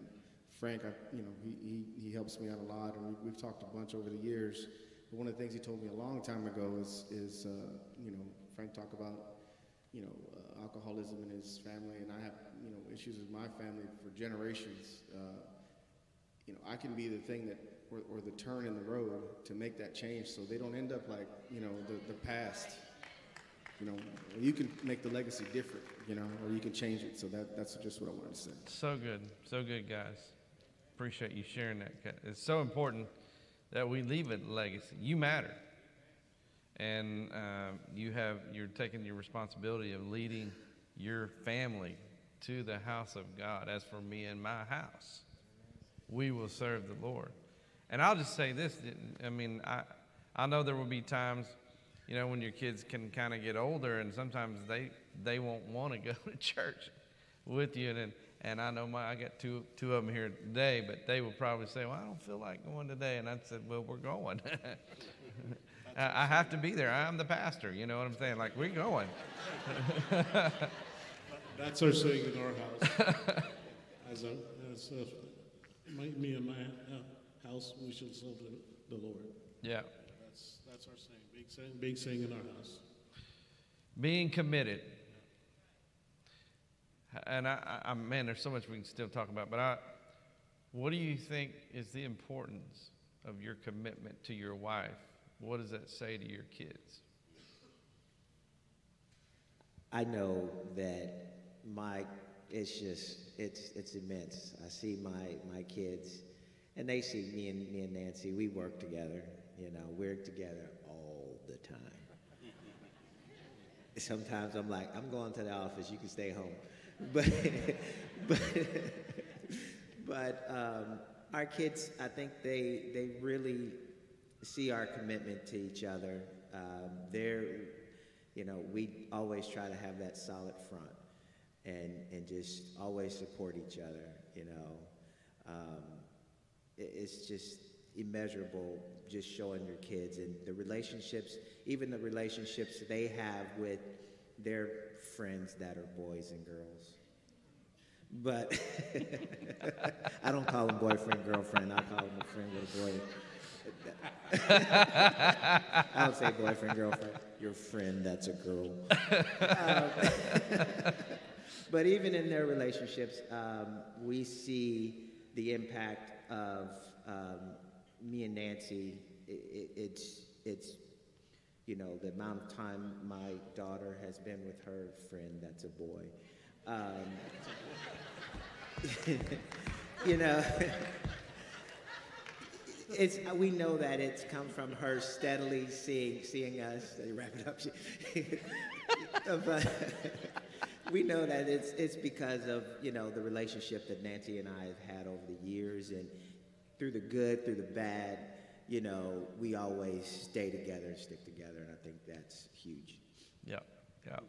Speaker 3: Frank, I, you know, he, he, he helps me out a lot, and we, we've talked a bunch over the years. But one of the things he told me a long time ago is, is uh, you know, Frank talked about, you know, uh, alcoholism in his family, and I have, you know, issues with my family for generations. Uh, you know, I can be the thing that, or, or the turn in the road to make that change, so they don't end up like, you know, the, the past. You know, you can make the legacy different, you know, or you can change it. So that, that's just what I wanted to say.
Speaker 1: So good. So good, guys. Appreciate you sharing that. It's so important that we leave a legacy. You matter. And um, you have, you're taking your responsibility of leading your family to the house of God. As for me and my house, we will serve the Lord. And I'll just say this I mean, I, I know there will be times, you know, when your kids can kind of get older and sometimes they, they won't want to go to church with you. And, and I know my, I got two, two of them here today, but they will probably say, well, I don't feel like going today. And I said, well, we're going. I have to be there. I'm the pastor. You know what I'm saying? Like, we're going.
Speaker 4: That's our saying in our house. as a, as a, my, me and my house, we shall serve the, the Lord.
Speaker 1: Yeah.
Speaker 4: That's that's our saying. Big saying. Big saying in our house.
Speaker 1: Being committed. And I, I, I, man, there's so much we can still talk about, but I, what do you think is the importance of your commitment to your wife? What does that say to your kids?
Speaker 2: I know that my it's just it's it's immense. I see my my kids, and they see me and me and Nancy. We work together. You know, we're together all the time. Sometimes I'm like, I'm going to the office. You can stay home, but but but um, our kids, I think they they really see our commitment to each other. Um, they're you know, we always try to have that solid front and, and just always support each other, you know. Um, it- it's just immeasurable just showing your kids and the relationships, even the relationships they have with their friends that are boys and girls. But I don't call them boyfriend, girlfriend. I call them a friend with a boy. I don't say boyfriend, girlfriend. Your friend that's a girl. Um, but even in their relationships, um, we see the impact of um, me and Nancy. I i it's it's you know the amount of time my daughter has been with her friend that's a boy. Um, you know, it's we know that it's come from her steadily seeing seeing us. They wrap it up. but we know that it's it's because of you know the relationship that Nancy and I have had over the years, and through the good, through the bad, you know, we always stay together and stick together, and I think that's huge.
Speaker 1: Yep, yep.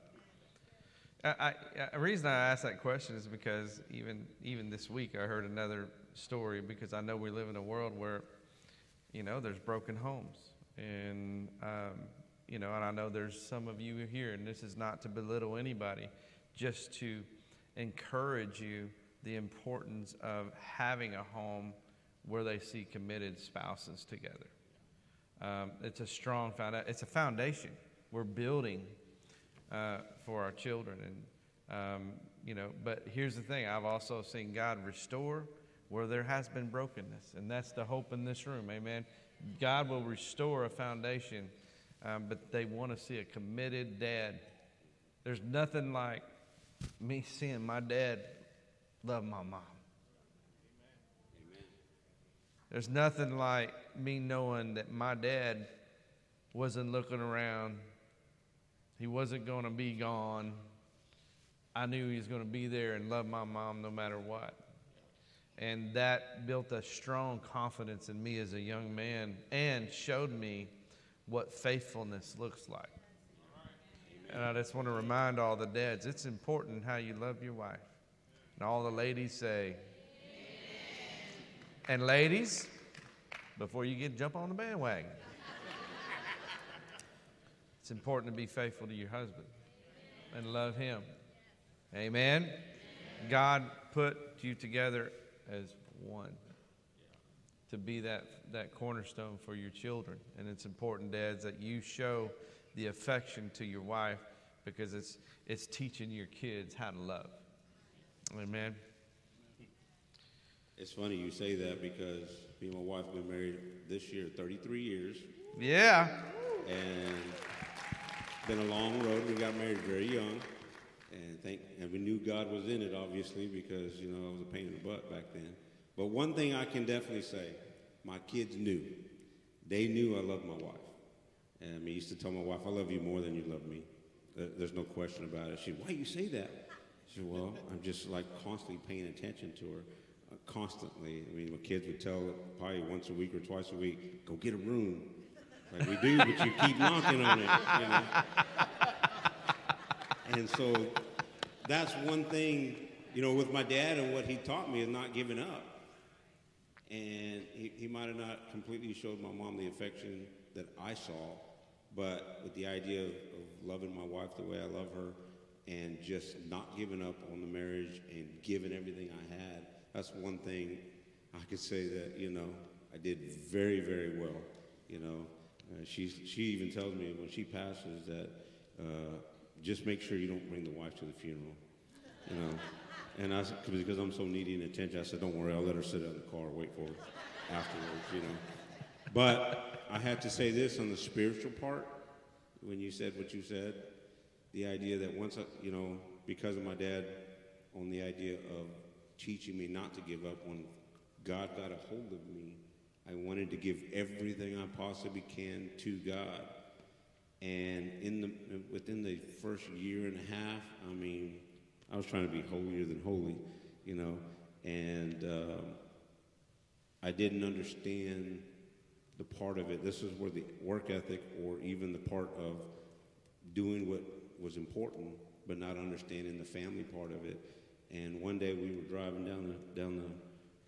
Speaker 1: I, I, the reason I asked that question is because even even this week I heard another story because I know we live in a world where, you know, there's broken homes, and um, you know, and I know there's some of you here, and this is not to belittle anybody, just to encourage you the importance of having a home where they see committed spouses together. Um, it's a strong foundation. It's a foundation. We're building uh, for our children, and um, you know. But here's the thing: I've also seen God restore where there has been brokenness, and that's the hope in this room. Amen. God will restore a foundation, um, but they want to see a committed dad. There's nothing like me seeing my dad love my mom. There's nothing like me knowing that my dad wasn't looking around. He wasn't going to be gone. I knew he was going to be there and love my mom no matter what. And that built a strong confidence in me as a young man and showed me what faithfulness looks like. And I just want to remind all the dads it's important how you love your wife. And all the ladies say, and ladies, before you get jump on the bandwagon, it's important to be faithful to your husband and love him. Amen. God put you together as one to be that, that cornerstone for your children. And it's important, dads, that you show the affection to your wife because it's, it's teaching your kids how to love. Amen.
Speaker 5: It's funny you say that because me and my wife have been married this year 33 years,
Speaker 1: Yeah.
Speaker 5: and been a long road. We got married very young, and think and we knew God was in it, obviously, because you know I was a pain in the butt back then. But one thing I can definitely say, my kids knew. They knew I loved my wife. And I mean, used to tell my wife, I love you more than you love me. There's no question about it. She, why you say that? She said, well, I'm just like constantly paying attention to her, uh, constantly. I mean, my kids would tell probably once a week or twice a week, go get a room. Like we do, but you keep knocking on it. You know? And so that's one thing, you know, with my dad and what he taught me is not giving up. And he, he might have not completely showed my mom the affection that I saw, but with the idea of, of loving my wife the way I love her and just not giving up on the marriage and giving everything I had, that's one thing I could say that, you know, I did very, very well. You know, uh, she, she even tells me when she passes that uh, just make sure you don't bring the wife to the funeral. You know, and I because I'm so needy in attention, I said, don't worry, I'll let her sit in the car, wait for her afterwards, you know. But I have to say this on the spiritual part, when you said what you said, the idea that once, I, you know, because of my dad, on the idea of teaching me not to give up, when God got a hold of me, I wanted to give everything I possibly can to God. And in the within the first year and a half, I mean, I was trying to be holier than holy, you know, and um, I didn't understand the part of it. This is where the work ethic, or even the part of doing what was important, but not understanding the family part of it. And one day we were driving down the down the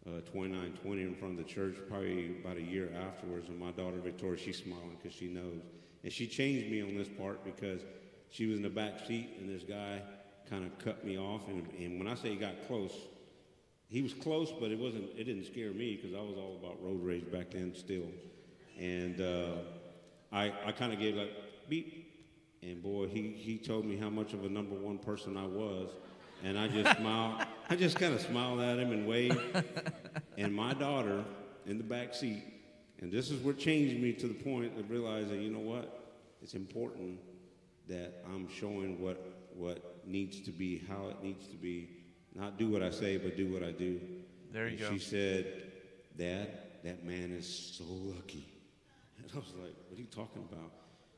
Speaker 5: uh, 2920 in front of the church, probably about a year afterwards, and my daughter Victoria, she's smiling because she knows, and she changed me on this part because she was in the back seat, and this guy kind of cut me off, and, and when I say he got close, he was close, but it wasn't. It didn't scare me because I was all about road rage back then still, and uh, I I kind of gave like beep, and boy, he he told me how much of a number one person I was, and I just smiled. I just kind of smiled at him and waved, and my daughter in the back seat, and this is what changed me to the point of realizing, you know what, it's important that I'm showing what what needs to be, how it needs to be not do what I say, but do what I do.
Speaker 1: There you
Speaker 5: and
Speaker 1: go.
Speaker 5: She said, Dad, that man is so lucky. And I was like, What are you talking about?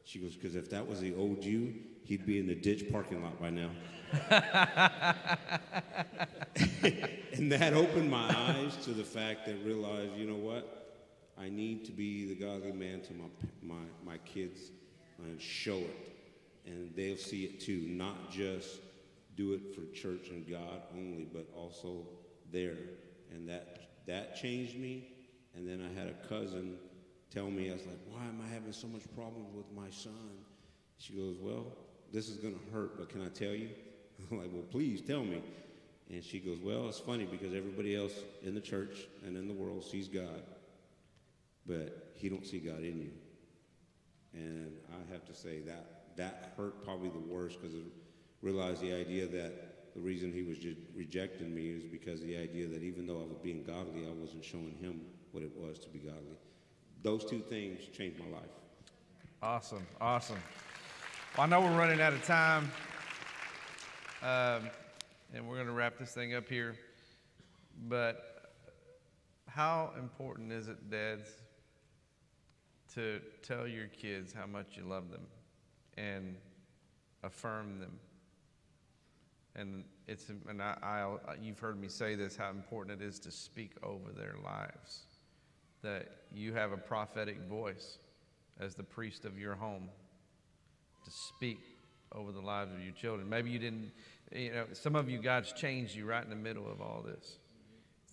Speaker 5: She goes, Because if that was the old you, he'd be in the ditch parking lot by now. and that opened my eyes to the fact that realized, you know what? I need to be the godly man to my, my, my kids and show it. And they'll see it too, not just do it for church and God only, but also there. And that that changed me. And then I had a cousin tell me, I was like, why am I having so much problems with my son? She goes, well, this is going to hurt, but can I tell you? I'm like, well, please tell me. And she goes, well, it's funny because everybody else in the church and in the world sees God, but he don't see God in you. And I have to say that that hurt probably the worst because I realized the idea that the reason he was just rejecting me is because the idea that even though I was being godly, I wasn't showing him what it was to be godly. Those two things changed my life.
Speaker 1: Awesome, awesome. Well, I know we're running out of time, um, and we're going to wrap this thing up here. But how important is it, dads, to tell your kids how much you love them and affirm them? And it's and I, I you've heard me say this how important it is to speak over their lives. That you have a prophetic voice as the priest of your home to speak over the lives of your children. Maybe you didn't, you know, some of you God's changed you right in the middle of all this.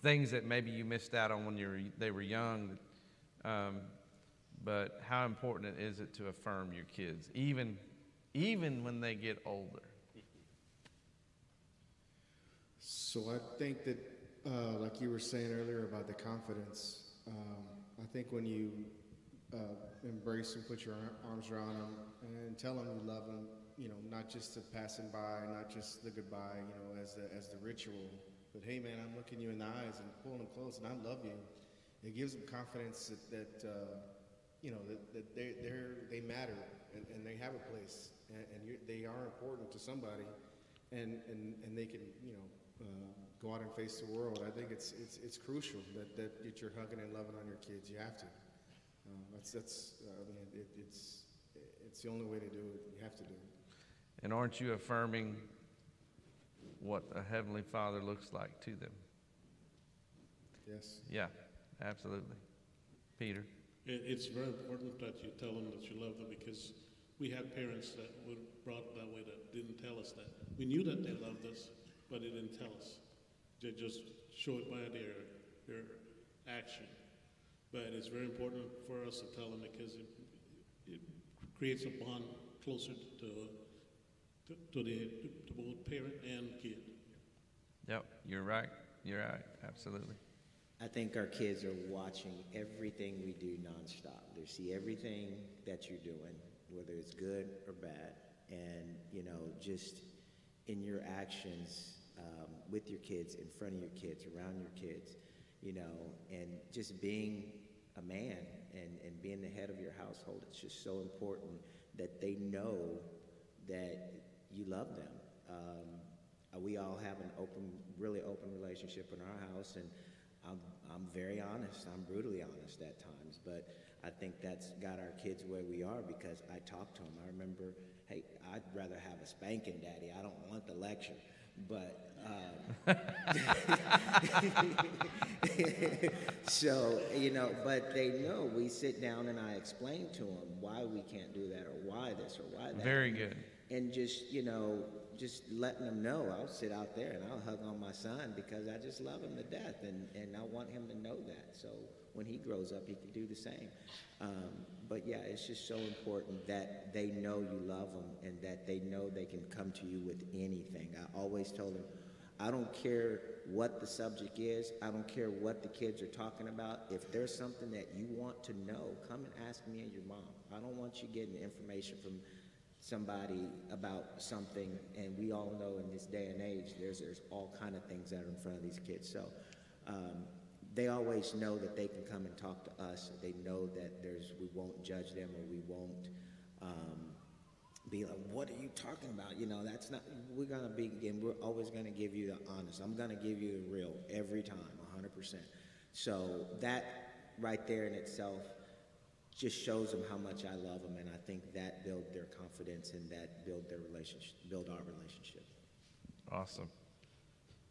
Speaker 1: Things that maybe you missed out on when you were, they were young. Um, but how important is it to affirm your kids, even, even when they get older?
Speaker 3: So I think that, uh, like you were saying earlier about the confidence, um, I think when you uh, embrace and put your arms around them and tell them you love them, you know, not just the passing by, not just the goodbye, you know, as the as the ritual, but hey, man, I'm looking you in the eyes and pulling them close, and I love you. It gives them confidence that, that uh, you know, that, that they they're, they matter and, and they have a place, and, and they are important to somebody, and and and they can, you know. Uh, go out and face the world. I think it's it's it's crucial that, that, that you're hugging and loving on your kids. You have to. Uh, that's that's. Uh, I mean, it, it's it's the only way to do it. You have to do it.
Speaker 1: And aren't you affirming what a Heavenly Father looks like to them?
Speaker 3: Yes.
Speaker 1: Yeah, absolutely. Peter.
Speaker 4: It, it's very important that you tell them that you love them because we had parents that were brought that way that didn't tell us that. We knew that they loved us, but they didn't tell us. They just show it by their, their action. But it's very important for us to tell them because it, it creates a bond closer to, to, to, the, to both parent and kid.
Speaker 1: Yep, you're right. You're right. Absolutely.
Speaker 2: I think our kids are watching everything we do nonstop. They see everything that you're doing, whether it's good or bad. And, you know, just in your actions um, with your kids, in front of your kids, around your kids, you know, and just being a man and, and being the head of your household, it's just so important that they know that you love them. Um, we all have an open, really open relationship in our house, and I'm, I'm very honest. I'm brutally honest at times, but I think that's got our kids where we are because I talk to them. I remember, hey, I'd rather have a spanking, Daddy. I don't want the lecture. but. Um, so you know, but they know we sit down and I explain to them why we can't do that or why this or why that.
Speaker 1: Very good.
Speaker 2: And just you know, just letting them know, I'll sit out there and I'll hug on my son because I just love him to death, and and I want him to know that. So when he grows up, he can do the same. Um, but yeah, it's just so important that they know you love them and that they know they can come to you with anything. I always told them, I don't care what the subject is. I don't care what the kids are talking about. If there's something that you want to know, come and ask me and your mom. I don't want you getting information from somebody about something, and we all know in this day and age, there's there's all kind of things that are in front of these kids. So. Um, they always know that they can come and talk to us. They know that there's we won't judge them or we won't um, be like, "What are you talking about?" You know, that's not. We're gonna be again. We're always gonna give you the honest. I'm gonna give you the real every time, 100 percent. So that right there in itself just shows them how much I love them, and I think that build their confidence and that build their relationship, build our relationship.
Speaker 1: Awesome.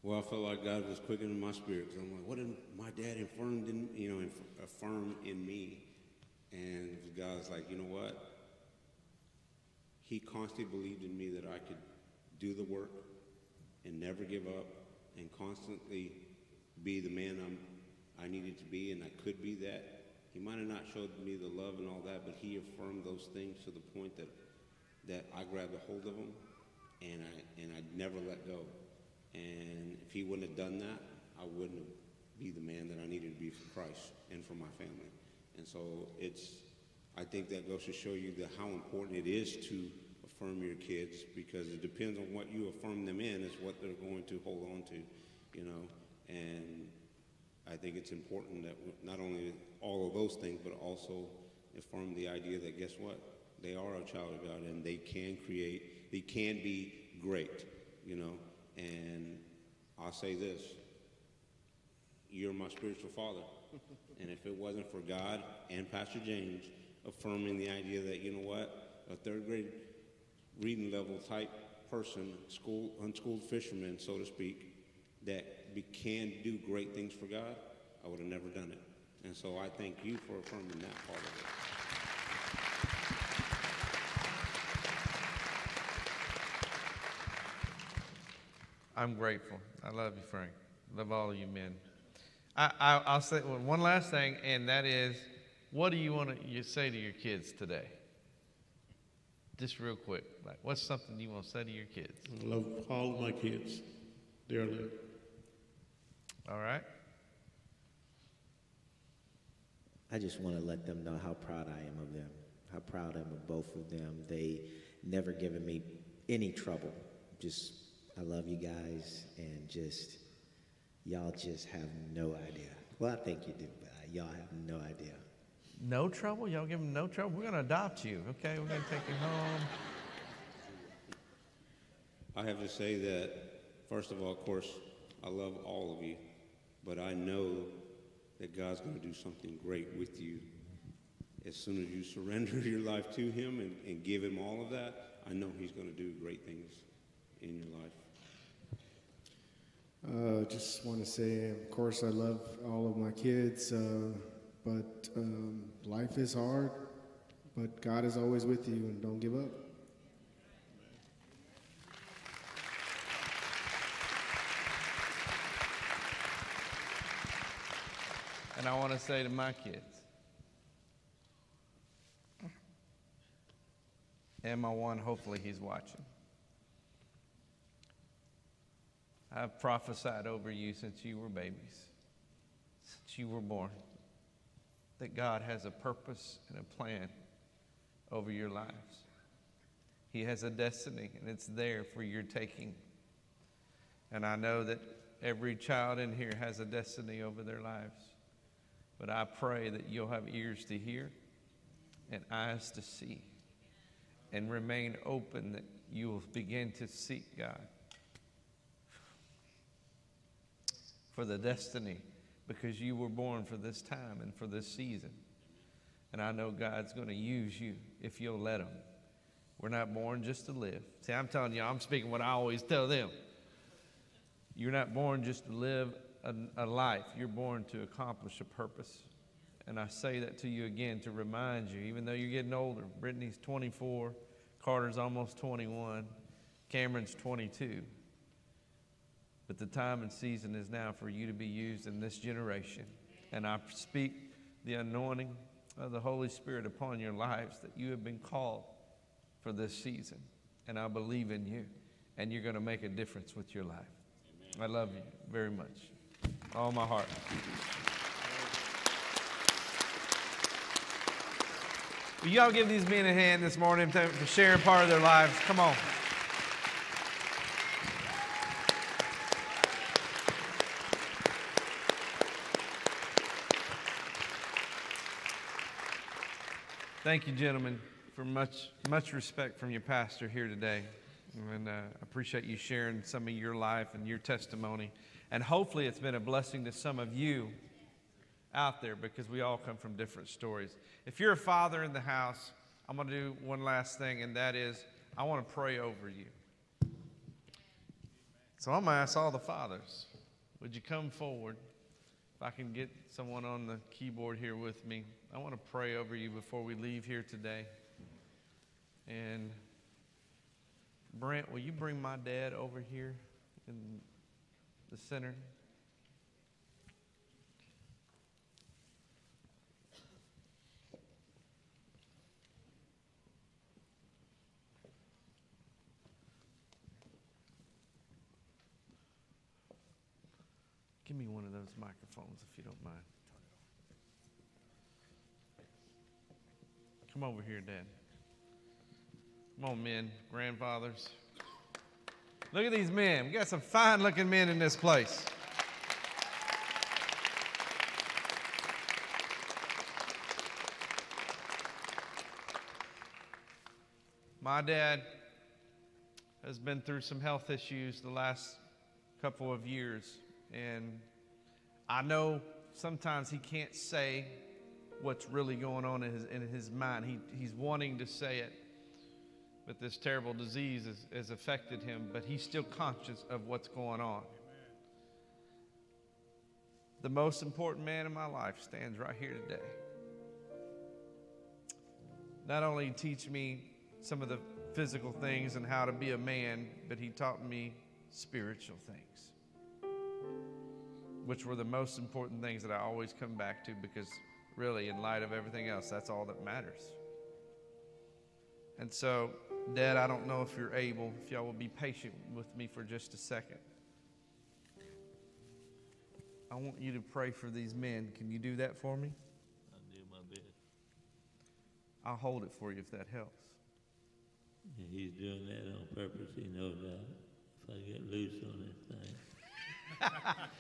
Speaker 5: Well, I felt like God was quickening my spirit because I'm like, what did my dad affirmed in, you know, affirm in me? And God's like, you know what? He constantly believed in me that I could do the work and never give up and constantly be the man I'm, I needed to be and I could be that. He might have not showed me the love and all that, but he affirmed those things to the point that, that I grabbed a hold of them and I, and I never let go. And if he wouldn't have done that, I wouldn't be the man that I needed to be for Christ and for my family. And so it's, I think that goes to show you how important it is to affirm your kids because it depends on what you affirm them in is what they're going to hold on to, you know. And think it's important that not only all of those things, but also affirm the idea that guess what? They are a child of God and they can create, they can be great, you know. And I'll say this you're my spiritual father. and if it wasn't for God and Pastor James affirming the idea that, you know what, a third grade reading level type person, school, unschooled fisherman, so to speak, that be, can do great things for God, I would have never done it. And so I thank you for affirming that part of it.
Speaker 1: I'm grateful. I love you, Frank. Love all of you men. I, will say one last thing, and that is, what do you want to say to your kids today? Just real quick, like, what's something you want to say to your kids?
Speaker 4: I love all of my kids dearly.
Speaker 1: All right.
Speaker 2: I just want to let them know how proud I am of them, how proud I am of both of them. They never given me any trouble, just I love you guys, and just y'all just have no idea. Well, I think you do, but y'all have no idea.
Speaker 1: No trouble? Y'all give them no trouble? We're going to adopt you, okay? We're going to take you home.
Speaker 5: I have to say that, first of all, of course, I love all of you, but I know that God's going to do something great with you. As soon as you surrender your life to Him and, and give Him all of that, I know He's going to do great things in your life.
Speaker 3: Uh, just want to say, of course, I love all of my kids, uh, but um, life is hard, but God is always with you, and don't give up.
Speaker 1: And I want to say to my kids, and my one, hopefully he's watching. I've prophesied over you since you were babies, since you were born, that God has a purpose and a plan over your lives. He has a destiny, and it's there for your taking. And I know that every child in here has a destiny over their lives. But I pray that you'll have ears to hear and eyes to see and remain open that you will begin to seek God for the destiny because you were born for this time and for this season. And I know God's going to use you if you'll let Him. We're not born just to live. See, I'm telling you, I'm speaking what I always tell them. You're not born just to live a, a life, you're born to accomplish a purpose. And I say that to you again to remind you, even though you're getting older, Brittany's 24, Carter's almost 21, Cameron's 22. But the time and season is now for you to be used in this generation. And I speak the anointing of the Holy Spirit upon your lives that you have been called for this season. And I believe in you. And you're going to make a difference with your life. Amen. I love you very much. All my heart. Will y'all give these men a hand this morning for sharing part of their lives? Come on. Thank you, gentlemen, for much, much respect from your pastor here today. And uh, appreciate you sharing some of your life and your testimony. And hopefully, it's been a blessing to some of you out there because we all come from different stories. If you're a father in the house, I'm going to do one last thing, and that is I want to pray over you. So I'm going to ask all the fathers, would you come forward? If I can get someone on the keyboard here with me, I want to pray over you before we leave here today. And Brent, will you bring my dad over here in the center? Give me one of those microphones if you don't mind. Come over here, Dad. Come on, men, grandfathers. Look at these men. We got some fine looking men in this place. My dad has been through some health issues the last couple of years. And I know sometimes he can't say what's really going on in his, in his mind. He, he's wanting to say it, but this terrible disease has, has affected him, but he's still conscious of what's going on. The most important man in my life stands right here today. Not only teach me some of the physical things and how to be a man, but he taught me spiritual things which were the most important things that I always come back to because, really, in light of everything else, that's all that matters. And so, Dad, I don't know if you're able, if y'all will be patient with me for just a second. I want you to pray for these men. Can you do that for me?
Speaker 6: I'll do my best.
Speaker 1: I'll hold it for you if that helps.
Speaker 6: He's doing that on purpose, he knows that. If I get loose on this thing.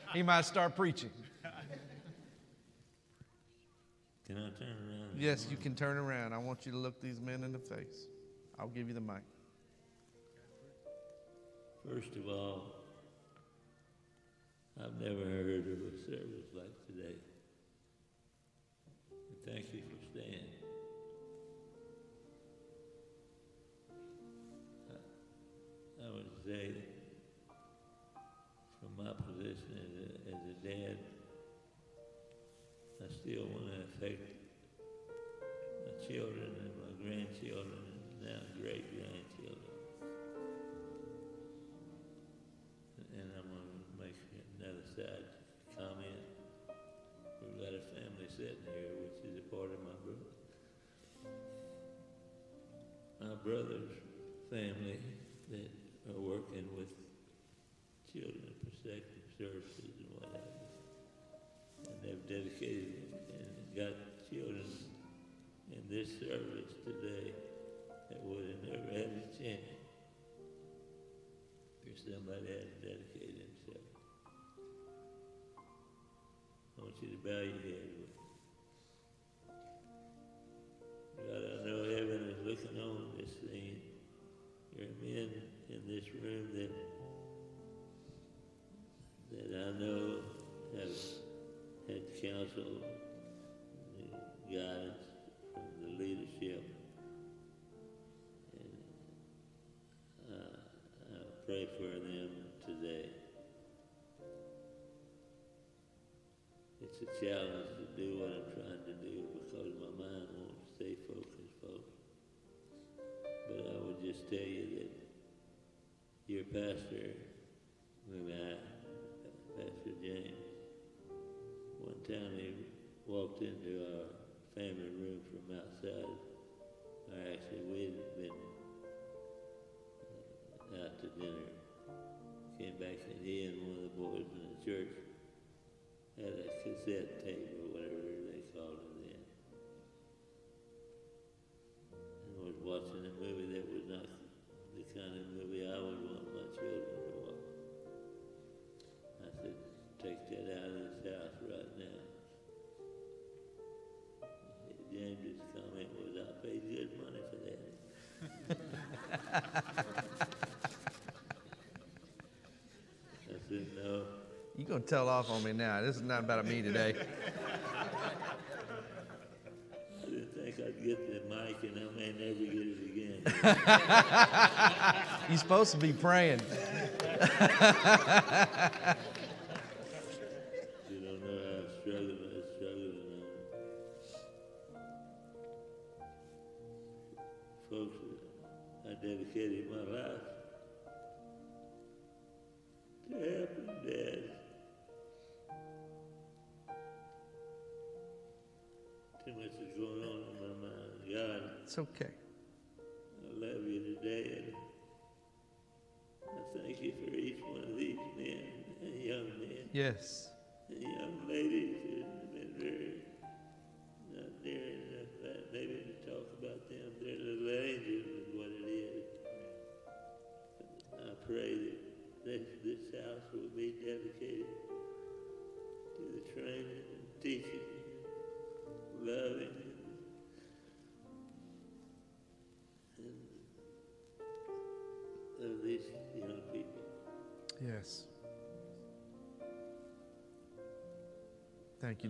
Speaker 1: he might start preaching.
Speaker 6: Can I turn around?
Speaker 1: Yes, you can turn around. I want you to look these men in the face. I'll give you the mic.
Speaker 6: First of all, I've never heard of a service like today. thank you for staying. I, I would say from my position as a, as a dad, I still want to affect my children and my grandchildren and great grandchildren. And I'm going to make another side comment. We've got a family sitting here, which is a part of my brother. My brother's family that are working with children protective services and what have you. And they've dedicated and got children in this service today somebody had to dedicate himself. I want you to bow your head with me. God, I know heaven is looking on this thing. There are men in this room that that I know have had counsel, pastor,
Speaker 1: You're going to tell off on me now. This is not about me today.
Speaker 6: I didn't think I'd get the mic and I may never get it again.
Speaker 1: You're supposed to be praying.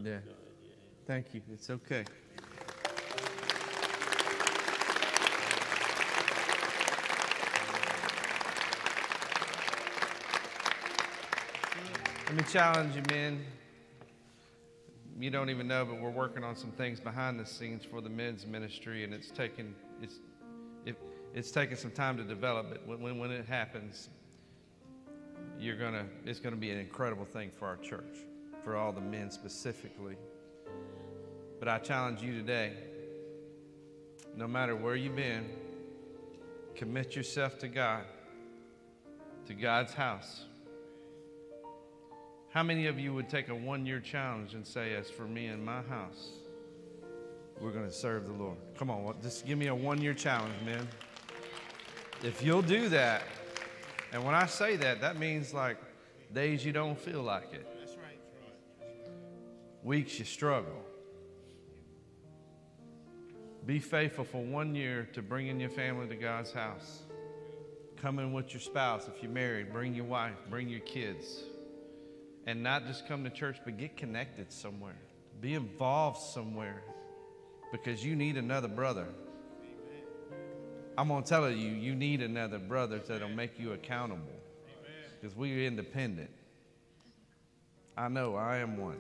Speaker 6: you. Thank you.
Speaker 1: It's okay. Let me challenge you, men. You don't even know, but we're working on some things behind the scenes for the men's ministry, and it's taken it's it, it's taken some time to develop But When, when, when it happens, you're gonna it's gonna be an incredible thing for our church, for all the men specifically. But I challenge you today, no matter where you've been, commit yourself to God, to God's house. How many of you would take a one year challenge and say, As for me and my house, we're going to serve the Lord? Come on, just give me a one year challenge, man. If you'll do that, and when I say that, that means like days you don't feel like it, weeks you struggle. Be faithful for one year to bringing your family to God's house. Come in with your spouse. If you're married, bring your wife, bring your kids. And not just come to church, but get connected somewhere. Be involved somewhere because you need another brother. I'm going to tell you, you need another brother that'll make you accountable because we're independent. I know I am one.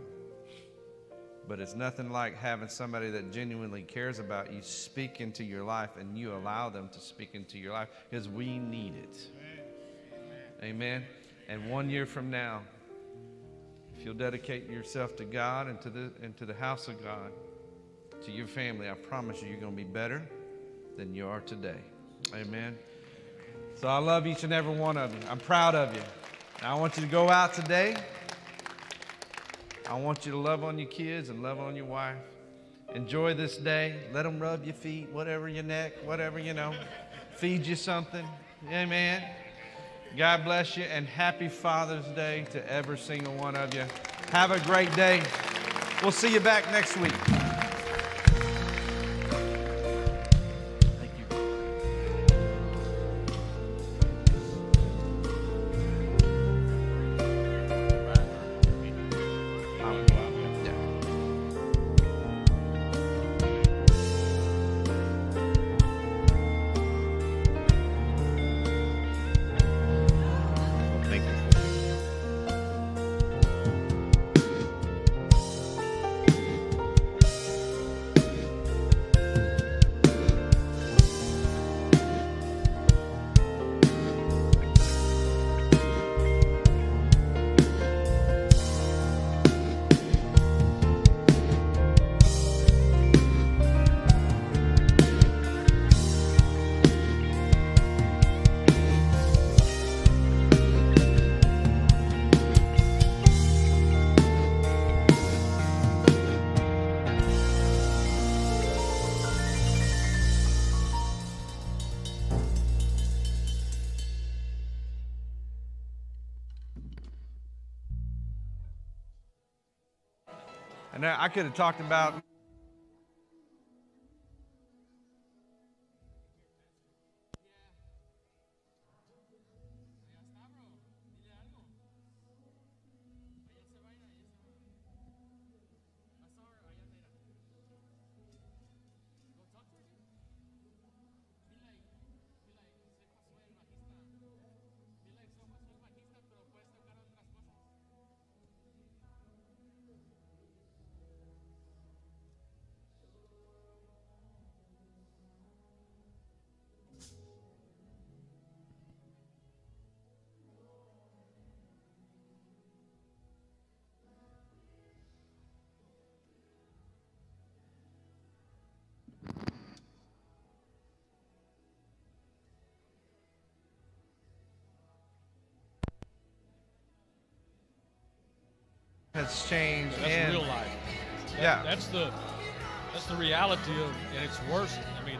Speaker 1: But it's nothing like having somebody that genuinely cares about you speak into your life and you allow them to speak into your life because we need it. Amen. And one year from now, if you'll dedicate yourself to God and to the, and to the house of God, to your family, I promise you, you're going to be better than you are today. Amen. So I love each and every one of you. I'm proud of you. I want you to go out today. I want you to love on your kids and love on your wife. Enjoy this day. Let them rub your feet, whatever your neck, whatever, you know. Feed you something. Amen. God bless you and happy Father's Day to every single one of you. Have a great day. We'll see you back next week. And I I could have talked about has changed.
Speaker 7: That's
Speaker 1: and
Speaker 7: real life. That-
Speaker 1: Yeah.
Speaker 7: That's the that's the reality of, and it's worse. I mean,